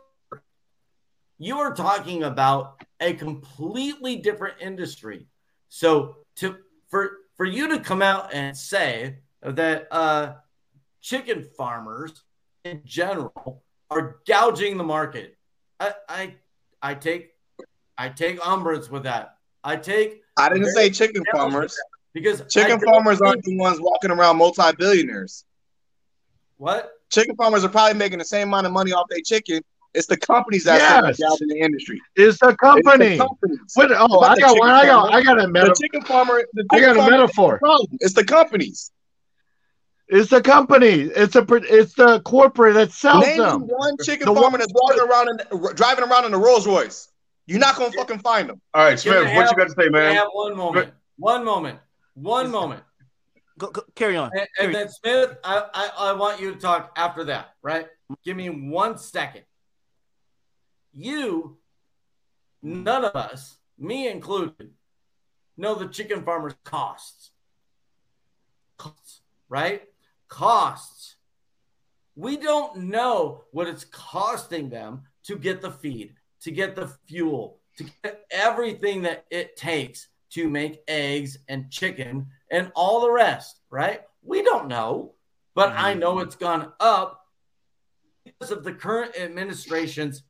you are talking about a completely different industry. So to for for you to come out and say that uh, chicken farmers in general are gouging the market, I I, I take I take umbrage with that. I take I didn't say chicken farmers. because Chicken farmers aren't the ones walking around multi-billionaires. what Chicken farmers are probably making the same amount of money off their chicken. It's the companies that Yes. yes. in the industry. It's the It's the company. companies. What, oh, about I the got one. I got. farmer. I got a metaphor. The metaphor. chicken farmer. The I got a farmer metaphor. It's the companies. It's the company. It's a. It's the corporate that sells Name them. one chicken The farmer one- that's walking around and driving around in a Rolls Royce. You're not gonna fucking find them. All right, Smith, what have- you got to say, I man? have one moment. One moment. One moment. Go, go, carry on. And, and then Smith, I, I I want you to talk after that, right? Give me one second. You, none of us, me included, know the chicken farmers' costs. Costs, right? Costs. We don't know what it's costing them to get the feed, to get the fuel, to get everything that it takes to make eggs and chicken and all the rest, right? We don't know, but I mm-hmm. know it's gone up because of the current administration's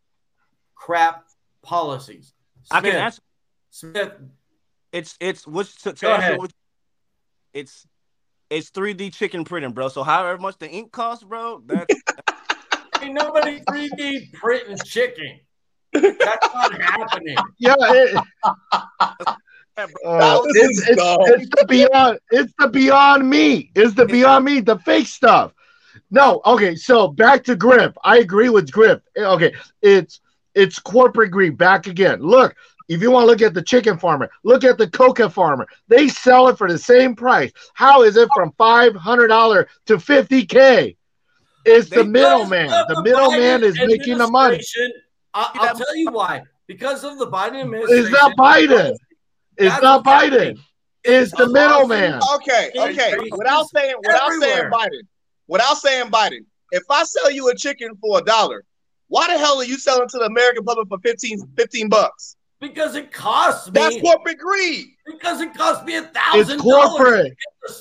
crap policies. I can Smith, answer. Smith, It's it's which to, to Go answer ahead. which- it's it's 3D chicken printing, bro. So however much the ink costs, bro, that ain't nobody 3D printing chicken. That's not happening. Yeah. It, uh, it's, it's, it's the beyond. It's the beyond meat. It's the beyond me The fake stuff. No. Okay. So back to grip. I agree with grip. Okay. It's it's corporate greed back again. Look. If you want to look at the chicken farmer, look at the coca farmer. They sell it for the same price. How is it from five hundred dollar to fifty k? It's the They- middleman. The of middleman is making the money. administration, I, I'll tell you why. Because of the Biden administration. It's not Biden. It's not Biden. happening. It's the It's middleman. Okay, okay. Without saying without saying. Biden, without saying Biden, if I sell you a chicken for a dollar, why the hell are you selling to the American public for 15, 15 bucks? Because it costs me. That's corporate greed. because it costs me a thousand dollars corporate.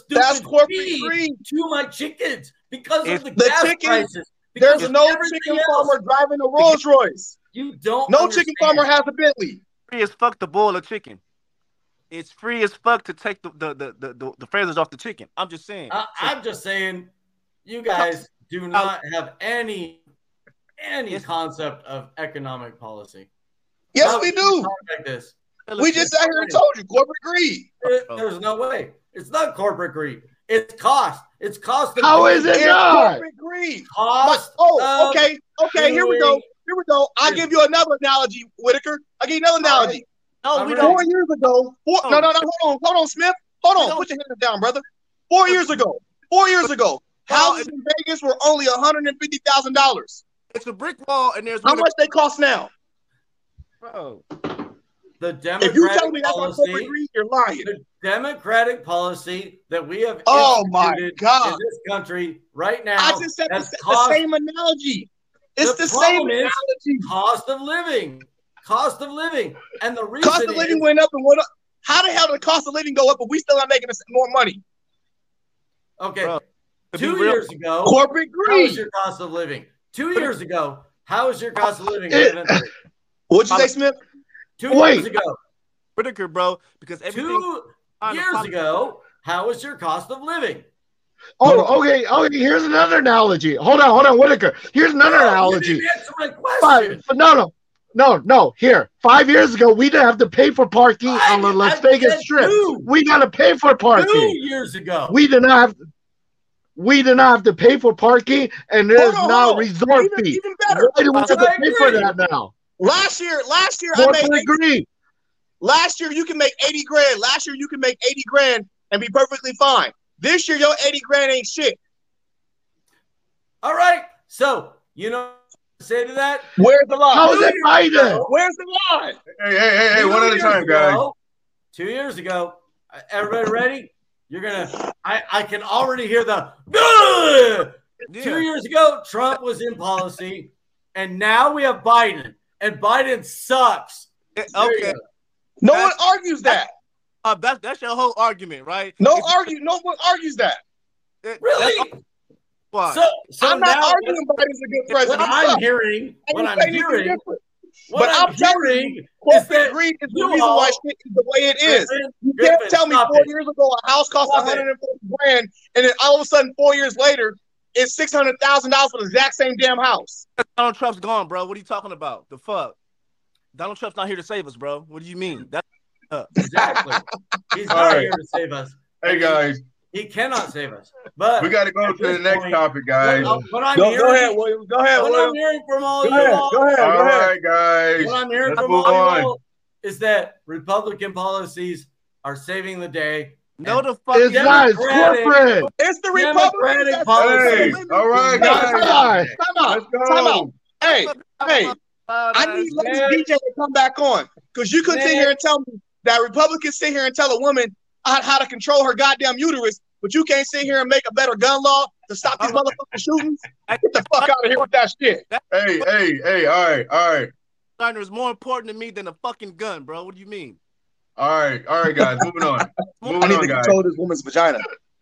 That's corporate greed. to my chickens because If of the, the gas chicken- prices. Because There's no chicken else. farmer driving a Rolls Royce. You don't. No understand. chicken farmer has a Bentley. free as fuck the boil of chicken. It's free as fuck to take the the the the, the, the feathers off the chicken. I'm just saying. I, I'm just saying, you guys do not have any any Yes. concept of economic policy. Yes, we do. Like this, We just sat here and told you corporate greed. There- there's no way. It's not corporate greed. It's cost. It's cost. of How is it not? corporate greed. Cost. Oh, okay, okay. Here we go. Here we go. I'll give you another analogy, Whitaker. I'll give you another analogy. no, we don't. Four years ago, four, Oh. no, no, no, hold on, hold on, Smith. Hold on, put your hands down, brother. Four years ago, four years ago, houses in Vegas were only $150,000. It's a brick wall, and there's How one much they cost now? bro. The If you tell democratic me that's not corporate policy. greed, you're lying. The democratic policy that we have Oh, my instituted God. in this country right now I just said the, has the same analogy. It's The the, same analogy. cost of living. Cost of living. And the reason Cost of living is, went up and went up. How the hell did the cost of living go up, but we still not making us more money? okay, Bro, To be two real- years ago, Corporate how was greed. your cost of living? Two years ago, how was your cost of living? It- What'd you say, Smith? Two Wait. years ago, Whitaker, bro, because everything. two years ago, how was your cost of living? Oh, okay. Okay, here's another analogy. Hold on, hold on, Whitaker. Here's another No, analogy. didn't answer my Five, no, no, no, no. Here, five years ago, we didn't have to pay for parking I- on the Las I Vegas said Strip. two. We got to pay for parking. Two years ago. We did not have. We did not have to pay for parking, and there's Hold on, now resort Even, fee. even better. Why do we have to pay for that now? Last year, last year I made Corporate 80, last year you can make 80 grand. Last year you can make 80 grand and be perfectly fine. This year your 80 grand ain't shit. All right. So, you know, say to that. Where's the line? How is it Biden? Where's the line? Hey, hey, hey, hey, Two one at a time, guys. Two years ago, everybody ready? You're gonna. I I can already hear the. Yeah. Two years ago, Trump was in policy, and now we have Biden, and Biden sucks. Eh, There Okay. No That's- one argues that. uh, that's that's your whole argument, right? No It's- argue. No one argues that. eh, Really? that's why. So, so I'm not now arguing Biden's a good what president. I'm hearing, what I'm hearing, different. What But I'm I'm telling hearing is that greed is the you reason why shit is the way it is. Griffin, You can't tell me four it. years ago a house cost Stop it. 140 grand, and then all of a sudden four years later it's six hundred thousand dollars for the exact same damn house. Donald Trump's gone, bro. What are you talking about? The fuck? Donald Trump's not here to save us, bro. What do you mean? That Exactly. He's All not right. here to save us. Hey, guys, He cannot save us. But we got to go to the next point, topic, guys. what, what I'm Go, hearing, go ahead, Williams. Go ahead, what I'm hearing from all Go you ahead. all, Go ahead. All Go ahead. right, guys. what I'm hearing Let's from move all on. you all is that Republican policies are saving the day. no, the fuck. It's you- not. It's corporate. It's the Republican Republicans. that's policy. Hey, all right, living. guys. Time out. Time out. Let's go. Time out. Hey, hey, Uh, I need Ladies Man. DJ to come back on because you couldn't sit here and tell me that Republicans sit here and tell a woman how, how to control her goddamn uterus, but you can't sit here and make a better gun law to stop these motherfucking shootings. Get the fuck out of here with that shit. Hey, hey, hey. All right, all right, Steiner is more important to me than a fucking gun, bro. What do you mean? all right, all right, guys. Moving on. I need on, to guys. control this woman's vagina.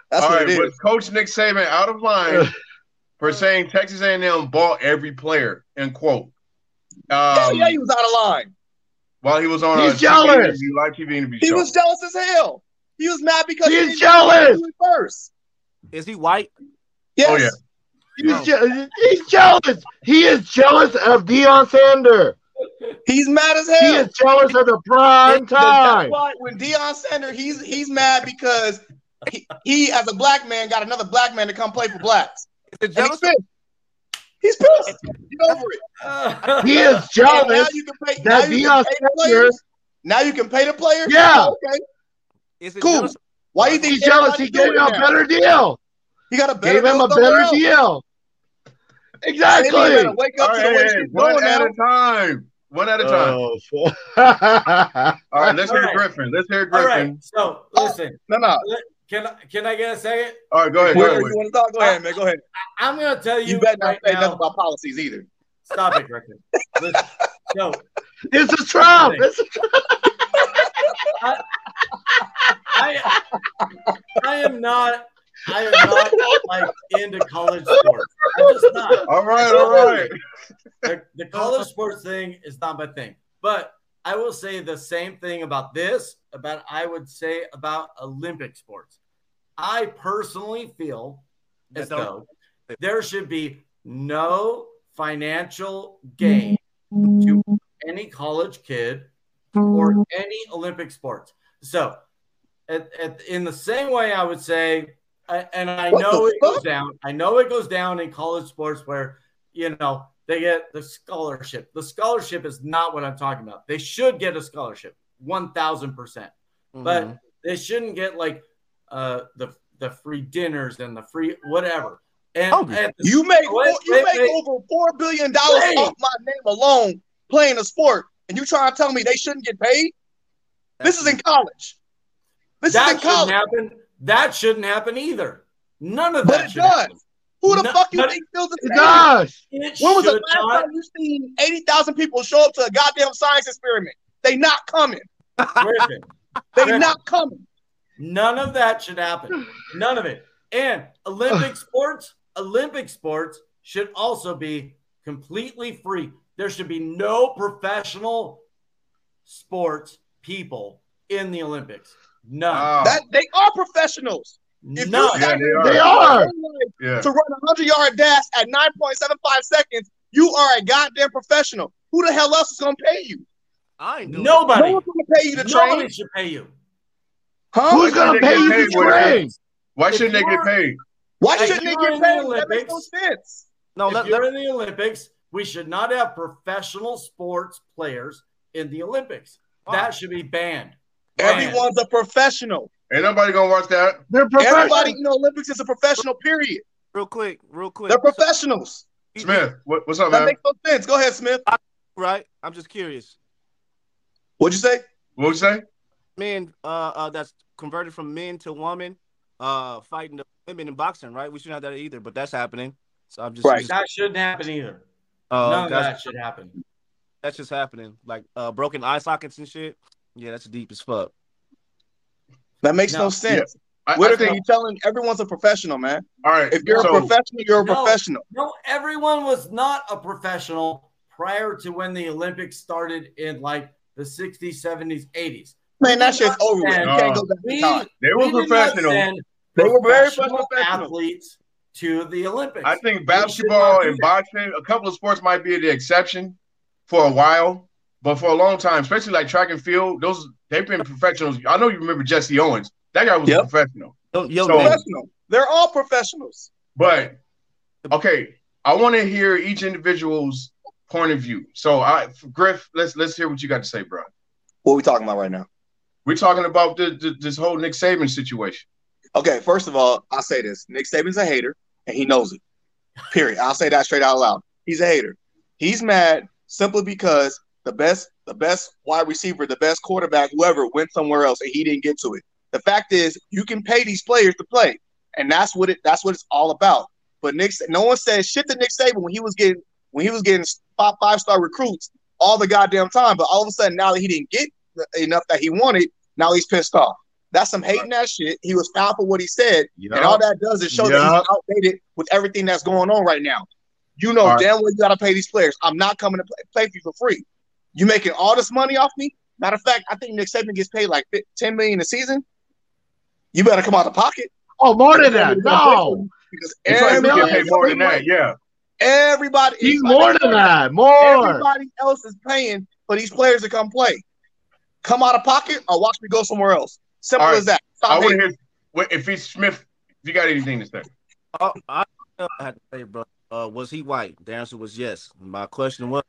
That's all what right, it was. Coach Nick Saban out of line for saying Texas A&M bought every player? End quote. Hell Um, yeah, he was out of line. while he was on He's a TV interview, live TV interview He show. was jealous as hell. He was mad because He's he didn't jealous. do it first. Is he white? Yes. Oh, yeah. He's, oh. je- he's jealous. He is jealous of Deion Sanders. He's mad as hell. He is jealous of the prime That's time. why when Deion Sanders, he's he's mad because he, he, as a black man, got another black man to come play for blacks. Is jealous? he's pissed. He's pissed. Get over it. He is And now jealous. you can pay. that Now you Deion can pay the Sanders- players. Now you can pay the players. Yeah. Oh, okay. Is it Cool. jealous? Why you think He's jealous. He everybody's gave him a better deal. He got a better Gave him a better else. deal. Exactly. gotta wake All up to right, the way hey, she's one at now. a time. One at a time. Oh. All right, let's All hear right. Griffin. Let's hear Griffin. right. So listen, oh, No, no. can I can I get a second? All right, go ahead. Go ahead. you want to talk? Go ahead, man. Go ahead. I'm gonna tell you, You better not right say now. nothing about policies either. Stop it, Griffin. Listen, so It's a Trump. It's a I I am not I am not like into college sports. I'm just not. All right, all right. The, the college sports thing is not my thing. But I will say the same thing about this, about I would say about Olympic sports. I personally feel as though there should be no financial gain mm-hmm. to any college kid or any Olympic sports. So, at, at, in the same way, I would say, and I What know it goes down. I know it goes down in college sports where you know they get the scholarship. The scholarship is not what I'm talking about. They should get a scholarship, one thousand percent, but Mhm. they shouldn't get like uh, the the free dinners and the free whatever. And, Hungry. and the- You make Wait, you wait, make wait. over four billion dollars off my name alone playing a sport, and you trying to tell me they shouldn't get paid? This is in college. This is that in shouldn't college, happen. That shouldn't happen either. None of but that it should does. happen. Who the No, fuck you think feels the It same? does. When was the last not. time you seen eighty thousand people show up to a goddamn science experiment? They not coming. Griffin, They Griffin. not coming. None of that should happen. None of it. And Olympic sports, Olympic sports should also be completely free. There should be no professional sports people in the Olympics. None. Wow. That they are professionals. If None. you Yeah, they are. They are. yeah. to run a hundred yard dash at nine point seven five seconds, you are a goddamn professional. Who the hell else is gonna pay you? I ain't Nobody. No one's gonna pay you to train, Nobody should pay you. huh? Who's gonna pay you to train? Why shouldn't they get paid? Why shouldn't they get paid? That makes no Olympics- sense. No, if let, you're let, in the Olympics, we should not have professional sports players in the Olympics. That should be banned. Banned. Everyone's a professional. Ain't nobody gonna watch that. They're professional. Everybody in the Olympics is a professional. Period. real quick, real quick. They're professionals. Smith, what, what's up, That man? makes no sense. Go ahead, Smith. right? I'm just curious. What'd you say? What'd you say? Men, uh, uh, that's converted from men to woman, uh, fighting the women in boxing, right? We shouldn't have that either, but that's happening. So I'm just, Right. just That shouldn't happen either. Uh, None of that should happen. that's just happening. Like uh, broken eye sockets and shit. Yeah, that's deep as fuck. That makes no, No. sense. I, I Whitaker, think, you telling everyone's a professional, man. all right. If you're so, a professional, you're a No. professional. No, everyone was not a professional prior to when the Olympics started in like the 60s, 70s, 80s. Man, that shit's over with. No. can't go back in We, they were did not professional. They were very professional professional. athletes to the Olympics. I think basketball and boxing, a couple of sports might be the exception for a while, but for a long time, especially like track and field, those they've been professionals. I know you remember Jesse Owens. That guy was Yep. a professional. Yo, yo, So- Professional. They're all professionals. But okay, I want to hear each individual's point of view. So I Griff, let's let's hear what you got to say, bro. What are we talking about right now? We're talking about the, the, this whole Nick Saban situation. Okay, first of all, I'll say this. Nick Saban's a hater, and he knows it. Period. I'll say that straight out loud. He's a hater. He's mad simply because the best, the best wide receiver, the best quarterback, whoever went somewhere else and he didn't get to it. The fact is, you can pay these players to play, and that's what it. That's what it's all about. But Nick, no one said shit to Nick Saban when he was getting when he was getting five five star recruits all the goddamn time. But all of a sudden, now that he didn't get enough that he wanted, now he's pissed off. That's some hating that shit. He was foul for what he said, and all that does is show that Yeah. he's outdated with everything that's going on right now. You know All right. damn well you got to pay these players. I'm not coming to play, play for you for free. You making all this money off me? Matter of fact, I think Nick Saban gets paid like ten million a season. You better come out of pocket Oh, more than that. No, because It's like get everybody, paid more than that. Yeah. everybody, he's more than that. More. Everybody else is paying for these players to come play. Come out of pocket or watch me go somewhere else. Simple All right. as that. I Stop want to hear if he's Smith. If you got anything to say, Uh, I, I had to say, bro, uh, was he white? The answer was yes. My question was,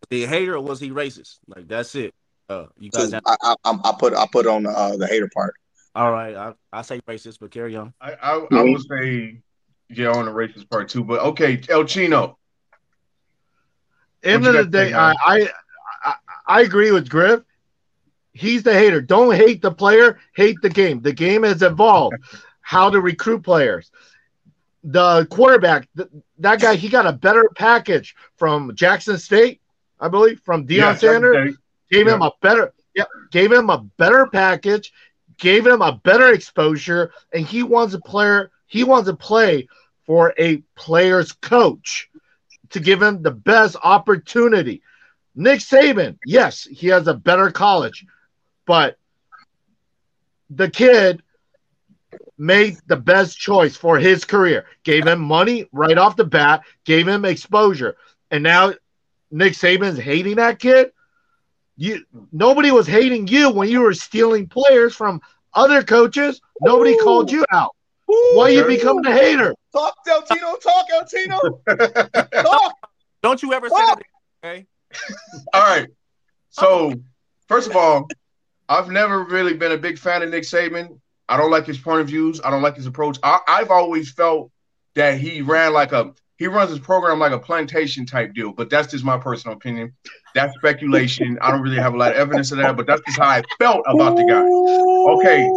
was he a hater or was he racist? Like that's it. Uh, you guys. So I, I, I'm- put I put on uh, the hater part. all right, I, I say racist, but carry on. I I, I Mhm. would say yeah on the racist part too. But okay, El Chino. End of the day, I. I I I agree with Griff. He's the hater. Don't hate the player, hate the game. The game has evolved. How to recruit players. The quarterback, th- that guy, he got a better package from Jackson State, I believe, from Deion Yeah, Sanders. Gave him a better, yeah, gave him a better package, gave him a better exposure, and he wants a player. He wants to play for a player's coach to give him the best opportunity. Nick Saban, yes, he has a better college, but the kid made the best choice for his career. Gave him money right off the bat, gave him exposure. And now Nick Saban's hating that kid. You nobody was hating you when you were stealing players from other coaches. Nobody Ooh. called you out. Ooh, Why you become the hater? Talk, El Chino. Talk, El Chino. Talk. Don't you ever say Fuck. that, okay? All right. So, first of all, I've never really been a big fan of Nick Saban. I don't like his point of views. I don't like his approach. I, I've always felt that he ran like a he runs his program like a plantation type deal. But that's just my personal opinion. That's speculation. I don't really have a lot of evidence of that, but that's just how I felt about the guy. Okay.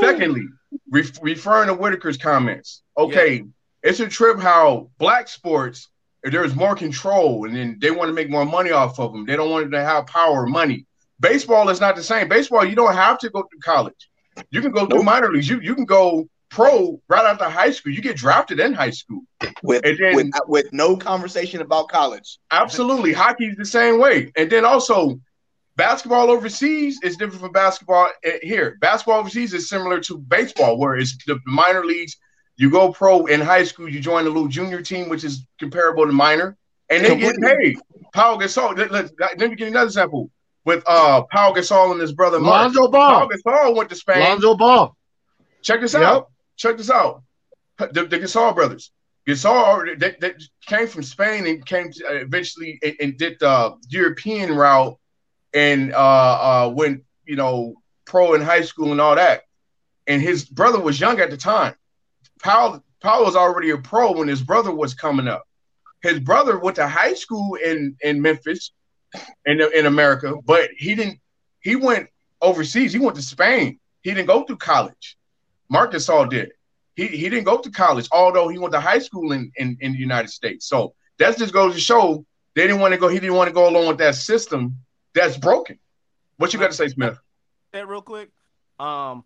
Secondly, re- referring to Whitaker's comments, okay, it's a trip how black sports there's more control, and then they want to make more money off of them. They don't want to have power or money. Baseball is not the same. Baseball, you don't have to go to college. You can go through minor leagues. You you can go pro right after high school. You get drafted in high school. with, then- with with no conversation about college. Absolutely. Hockey's the same way. And then also, basketball overseas is different from basketball eh, here. Basketball overseas is similar to baseball, where it's the minor leagues. You go pro in high school, you join a little junior team, which is comparable to minor, and they get paid. Paul Gasol. Let, let, let me give you another example with uh Pau Gasol and his brother Mark. Lonzo Ball. Gasol went to Spain. Lonzo Ball. Check this Yep. out. Check this out. The, the Gasol brothers. Gasol they, they came from Spain and came to, uh, eventually and, and did the European route and uh, uh, went you know pro in high school and all that. And his brother was young at the time. Paul Powell was already a pro when his brother was coming up. His brother went to high school in in Memphis, in in America, but he didn't. He went overseas. He went to Spain. He didn't go through college. Marcus all did. He he didn't go to college, although he went to high school in, in, in the United States. So that just goes to show they didn't want to go, he didn't want to go along with that system that's broken. What you got to say, Smith? that real quick. Um,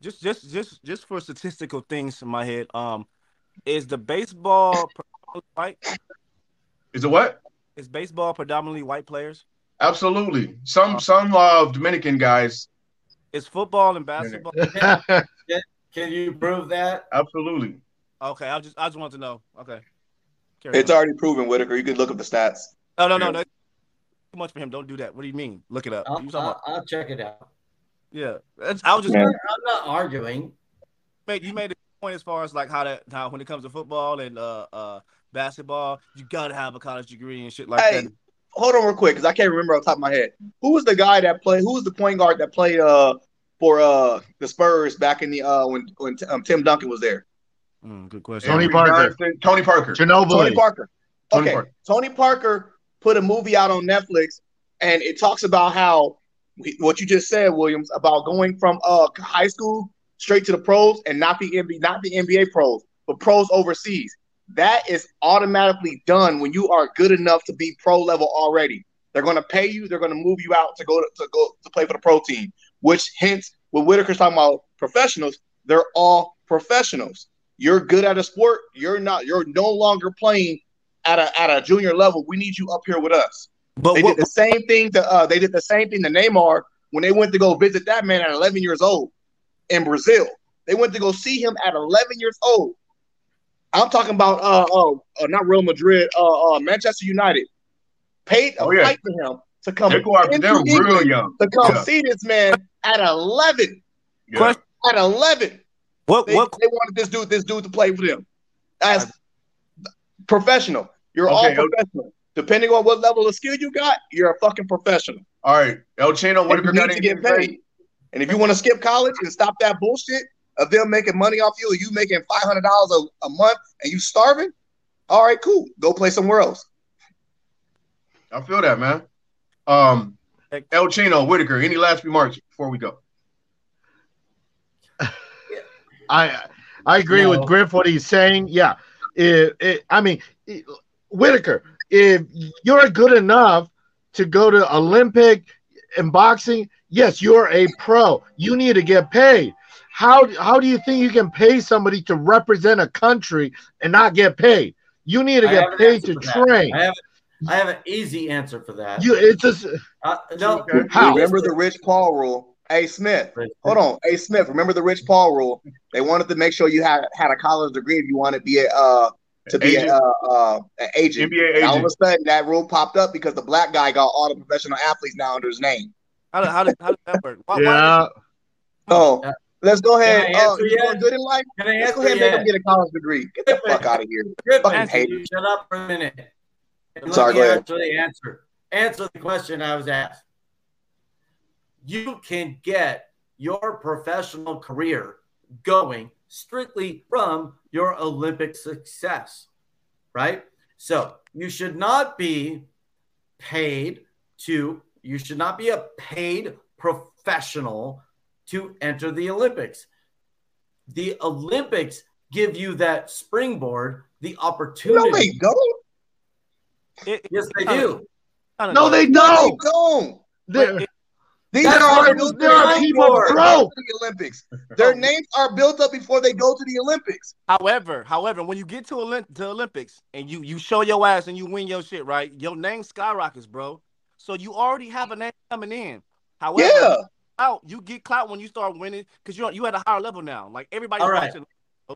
just just just just for statistical things in my head. Um, is the baseball white? Is it what? Is baseball predominantly white players? Absolutely. Some some uh Dominican guys. Is football and basketball? Can you prove that? Absolutely. Okay, I just I just want to know. Okay. Carry It's on. already proven, Whitaker. You can look up the stats. no no no no. Too much for him. Don't do that. What do you mean? Look it up. I'll, You I'll, about- I'll check it out. yeah, That's- I was just Yeah. I'm not arguing. made you made a point as far as like how that how when it comes to football and uh uh basketball, you gotta have a college degree and shit like that. Hey, that. hold on real quick, because I can't remember off the top of my head. Who was the guy that played? Who was the point guard that played uh for uh the Spurs back in the uh when when um, Tim Duncan was there? Mm, good question. Tony Parker. Johnson- Tony Parker. Tony Ginobili. Parker. Tony okay, Parker. Tony Parker put a movie out on Netflix, and it talks about how what you just said, Williams, about going from uh high school straight to the pros and not the NBA, not the NBA pros, but pros overseas. That is automatically done when you are good enough to be pro level already. They're going to pay you. They're going to move you out to go to, to go to play for the pro team. Which hence, when Whitaker's talking about professionals, they're all professionals. You're good at a sport. You're not. You're no longer playing at a at a junior level. We need you up here with us. But They what, did the same thing to uh, they did the same thing to Neymar when they went to go visit that man at 11 years old in Brazil. They went to go see him at 11 years old. I'm talking about uh, uh, uh not Real Madrid, uh, uh Manchester United paid a Oh, yeah. fight for him to come They go after into them real England young. to come Yeah. see this man at 11. Yeah. At 11, what they, what they wanted this dude this dude to play for them as professional. You're all Okay, okay. professional. Depending on what level of skill you got, you're a fucking professional. All right. El Chino, what Whitaker you got need to get to say? paid. And if you want to skip college and stop that bullshit of them making money off you, or you making five hundred dollars a month and you starving, all right, cool. Go play somewhere else. I feel that, man. Um, El Chino, Whitaker, any last remarks before we go? I I agree No. with Griff what he's saying. Yeah, it, it, I mean it, Whitaker, if you're good enough to go to Olympic in boxing, yes, you're a pro. You need to get paid. How how do you think you can pay somebody to represent a country and not get paid? You need to get paid to train. I have, I have an easy answer for that. You, it's just Uh, no, How? Remember the Rich Paul rule. Hey Smith, hold on. Hey Smith, remember the Rich Paul rule? They wanted to make sure you had had a college degree if you want to be a uh, to be Agent. a, uh, uh, an agent. NBA And all of a sudden, that rule popped up because the black guy got all the professional athletes now under his name. How did how did, how did that work? Why, why yeah. Oh, Yeah. Let's go ahead. Can I answer uh, you yet? doing good in life? Can I Let's go ahead and make him get a college degree. Get the fuck out of here. Griffin, fucking hater. you shut up for a minute. And Sorry, go ahead. actually answer. Answer the question I was asked. You can get your professional career going strictly from your Olympic success, right? So you should not be paid to, you should not be a paid professional to enter the Olympics. The Olympics give you that springboard, the opportunity. No, opportunity. they don't. It- Yes, they I do. I don't No, they don't. don't. These That's are built there are people before they go broke. to the Olympics. Their names are built up before they go to the Olympics. However, however, when you get to Olymp- to Olympics and you you show your ass and you win your shit, right? Your name skyrockets, bro. So you already have a name coming in. However, Yeah. Out you get clout when you start winning because you you at a higher level now. Like everybody's All right. watching.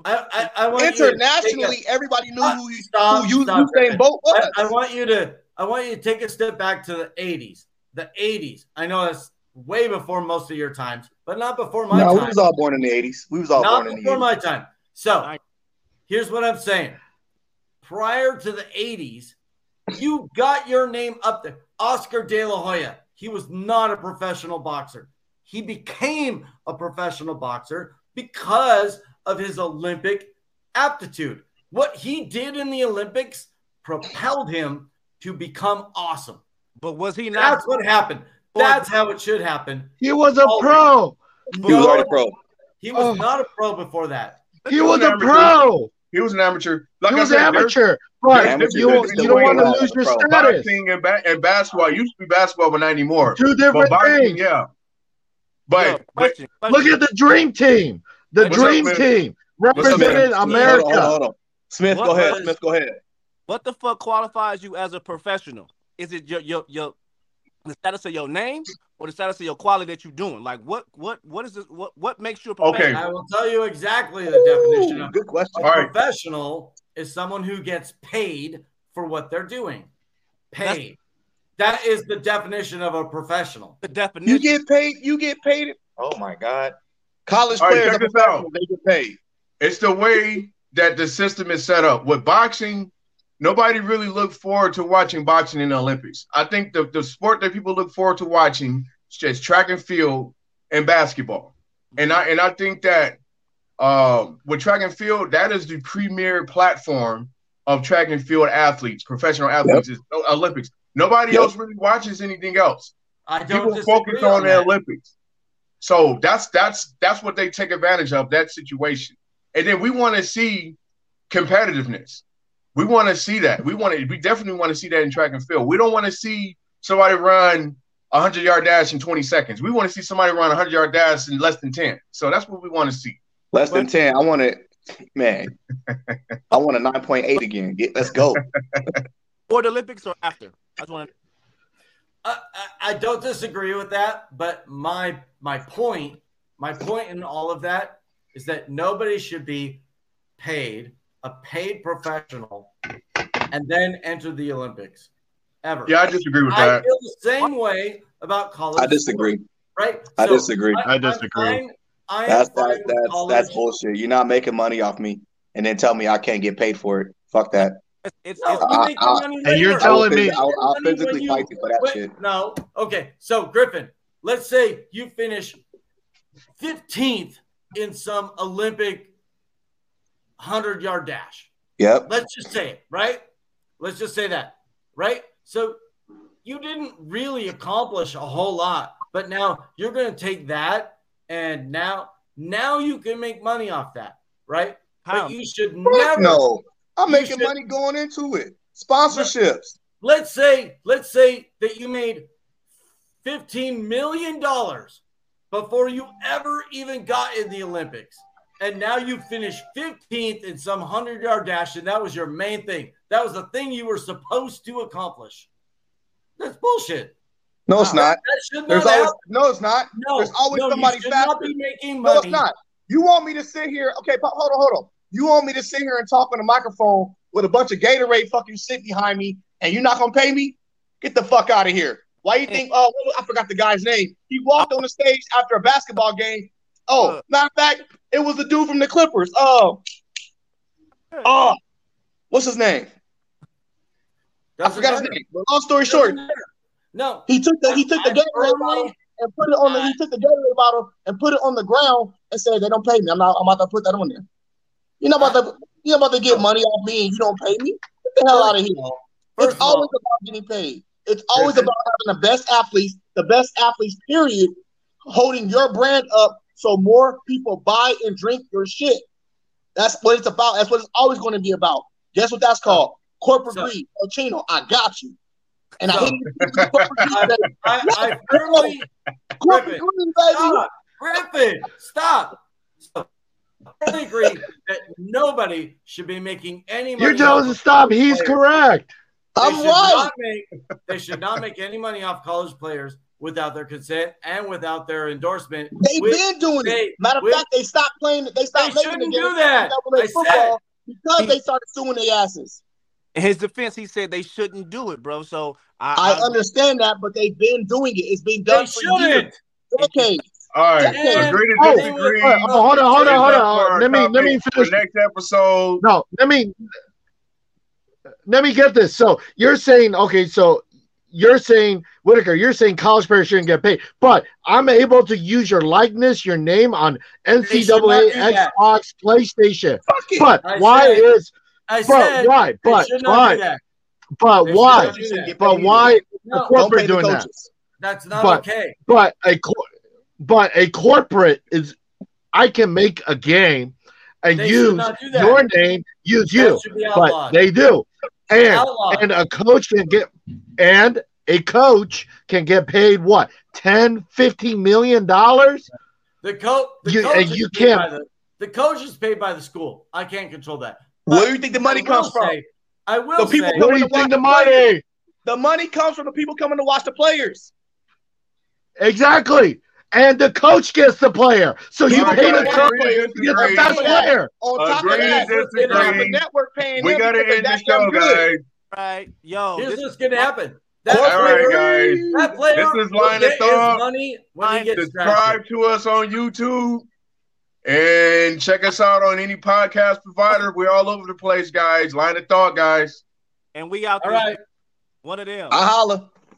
I, I, I want you a- Internationally, everybody knew who, you, Stop, who you, stop, Usain Bolt was. I, I want you to I want you to take a step back to the 80s. The 80s. I know that's way before most of your times, but not before my no, we was all born in the 80s. We was all not born in the before 80s. my time. So here's what I'm saying. Prior to the 80s, you got your name up there. Oscar De La Hoya. He was not a professional boxer. He became a professional boxer because of his Olympic aptitude. What he did in the Olympics propelled him to become awesome. But was he not? That's what happened. That's how it should happen. he was a Oh. pro. He was already pro. He was Oh. not a pro before that. He was a pro. He was an amateur. Like He I was said, there's- amateur. But Amateur you, is you don't want to lose your pro. status. boxing and, ba- and basketball used to be basketball, but not anymore. Two different boxing, things. yeah. But, Yo, but question, Look at the dream team. The What's dream man? team represented man? America. Hold on, hold on. Smith, What go ahead. was- Smith, go ahead. what the fuck qualifies you as a professional? Is it your your your the status of your name or the status of your quality that you're doing? Like what what what is this? What what makes you a professional? Okay. I will tell you exactly the definition of good question. a All right. professional is someone who gets paid for what they're doing. Paid. That is the definition of a professional. The definition. You get paid. You get paid. Oh my God. College All right, players check this out. They get paid. it's the way that the system is set up. With boxing, nobody really looked forward to watching boxing in the Olympics. I think the, the sport that people look forward to watching is just track and field and basketball. And I and I think that um, with track and field, that is the premier platform of track and field athletes, professional athletes, is Olympics. Nobody Yep. else really watches anything else. I don't People focus on the. Olympics. So that's that's that's what they take advantage of that situation. And then we want to see competitiveness. We want to see that. We want to. We definitely want to see that in track and field. We don't want to see somebody run a hundred yard dash in twenty seconds. We want to see somebody run a hundred yard dash in less than ten. So that's what we want to see. Less than 10. I want it. Man, I want a 9.8 again. Get, let's go. or the Olympics or after. I just want to. Uh, I, I, I don't disagree with that, but my my point, my point in all of that is that nobody should be paid a paid professional and then enter the Olympics ever. Yeah, I disagree with I that. I feel the same way about college. I disagree. sport, right? I So disagree. I I'm disagree. fine- I am That's fine that's with that's that's bullshit. You're not making money off me, and then tell me I can't get paid for it. Fuck that. It's, it's, No, it's, I- I- money And you're later. telling I'll, me- I'll, I'll physically you- fight you for that Wait, shit. No. Okay. So Griffin, let's say you finish 15th in some Olympic 100 yard dash. Yep. Let's just say it, right? Let's just say that, right? So you didn't really accomplish a whole lot, but now you're going to take that and now now you can make money off that, right? how? But you should Fuck never no. I'm You making should- money going into it. Sponsorships. let's say let's say that you made 15 million dollars before you ever even got in the olympics and now you finished 15th in some 100 yard dash and that was your main thing That was the thing you were supposed to accomplish. That's bullshit. No, it's not. that should not There's always happen. no, it's not. No, there's always no, somebody faster. not be making No, it's not. You want me to sit here? Okay, hold on, hold on. You want me to sit here and talk on the microphone with a bunch of Gatorade fucking shit behind me, and you're not gonna pay me? Get the fuck out of here. Why you think? Oh, I forgot the guy's name. He walked on the stage after a basketball game. Oh, Uh. matter of fact, it was the dude from the Clippers. Oh, oh, what's his name? I forgot his name. But long story short. No, he took the he took the Gatorade bottle and put it on the he took the Gatorade bottle and put it on the ground and said they don't pay me. I'm not I'm about to put that on there. You're not about to you're about to get money off me and you don't pay me. Get the hell out of here. First It's of all, always about getting paid. It's always about having the best athletes, the best athletes, period, holding your brand up so more people buy and drink your shit. That's what it's about. That's what it's always going to be about. Guess what that's called? Corporate So- greed. Chino, I got you. And I hate it. Corporate greed, baby. I, I firmly Corporate Griffin. greed, baby. stop, Griffin, stop. So, I agree that nobody should be making any money. You're telling us to stop. He's players. correct. They I'm should right. not make- they should not make any money off college players without their consent and without their endorsement. They've with- been doing they- it. Matter of fact, they stopped playing. They stopped They making the shouldn't game. do that. Double A I said- because He- they started suing their asses. In his defense, he said they shouldn't do it, bro. So I, I I- understand that, but they've been doing it. It's been They done for years, shouldn't. Decades. All right, And agree to Oh, disagree. Oh, hold on, hold on, hold Save that for on. Let me let me topic for finish. next episode. No, let me let me get this. So you're saying, okay, so you're saying Whitaker, you're saying college players shouldn't get paid, but I'm able to use your likeness, your name on They should not NCAA, do that. Xbox, PlayStation. Fuck it. But I why said- is I but said why? But should not do why? But why? not do that. Get But why the No, corporate pay the doing that? that's not But- okay. But a cor- but a corporate is I can make a game and They use do your name, use you, That should but they do. And and a coach can get and a coach can get paid what 10 15 million dollars The coach, the You- coach and you can't- the, the coach is paid by the school. I can't control that. Where do you think the money I will comes from? say- I will The people say, come- what do you to think the the players. money The money comes from the people coming to watch the players. exactly and the coach gets the player so you All right, pay the guys, coach to to get the best player On top Agree of that, to they have disagree. the network paying We gotta because end the show, damn good. guys. right, yo, here's this, what's going to happen. That All right, player, guys. that player This is will Line of get Thought. money when he gets Subscribe drafted. to us on YouTube and check us out on any podcast provider. We're all over the place, guys. Line of thought, guys. and we out All there. right. One of them. I holla.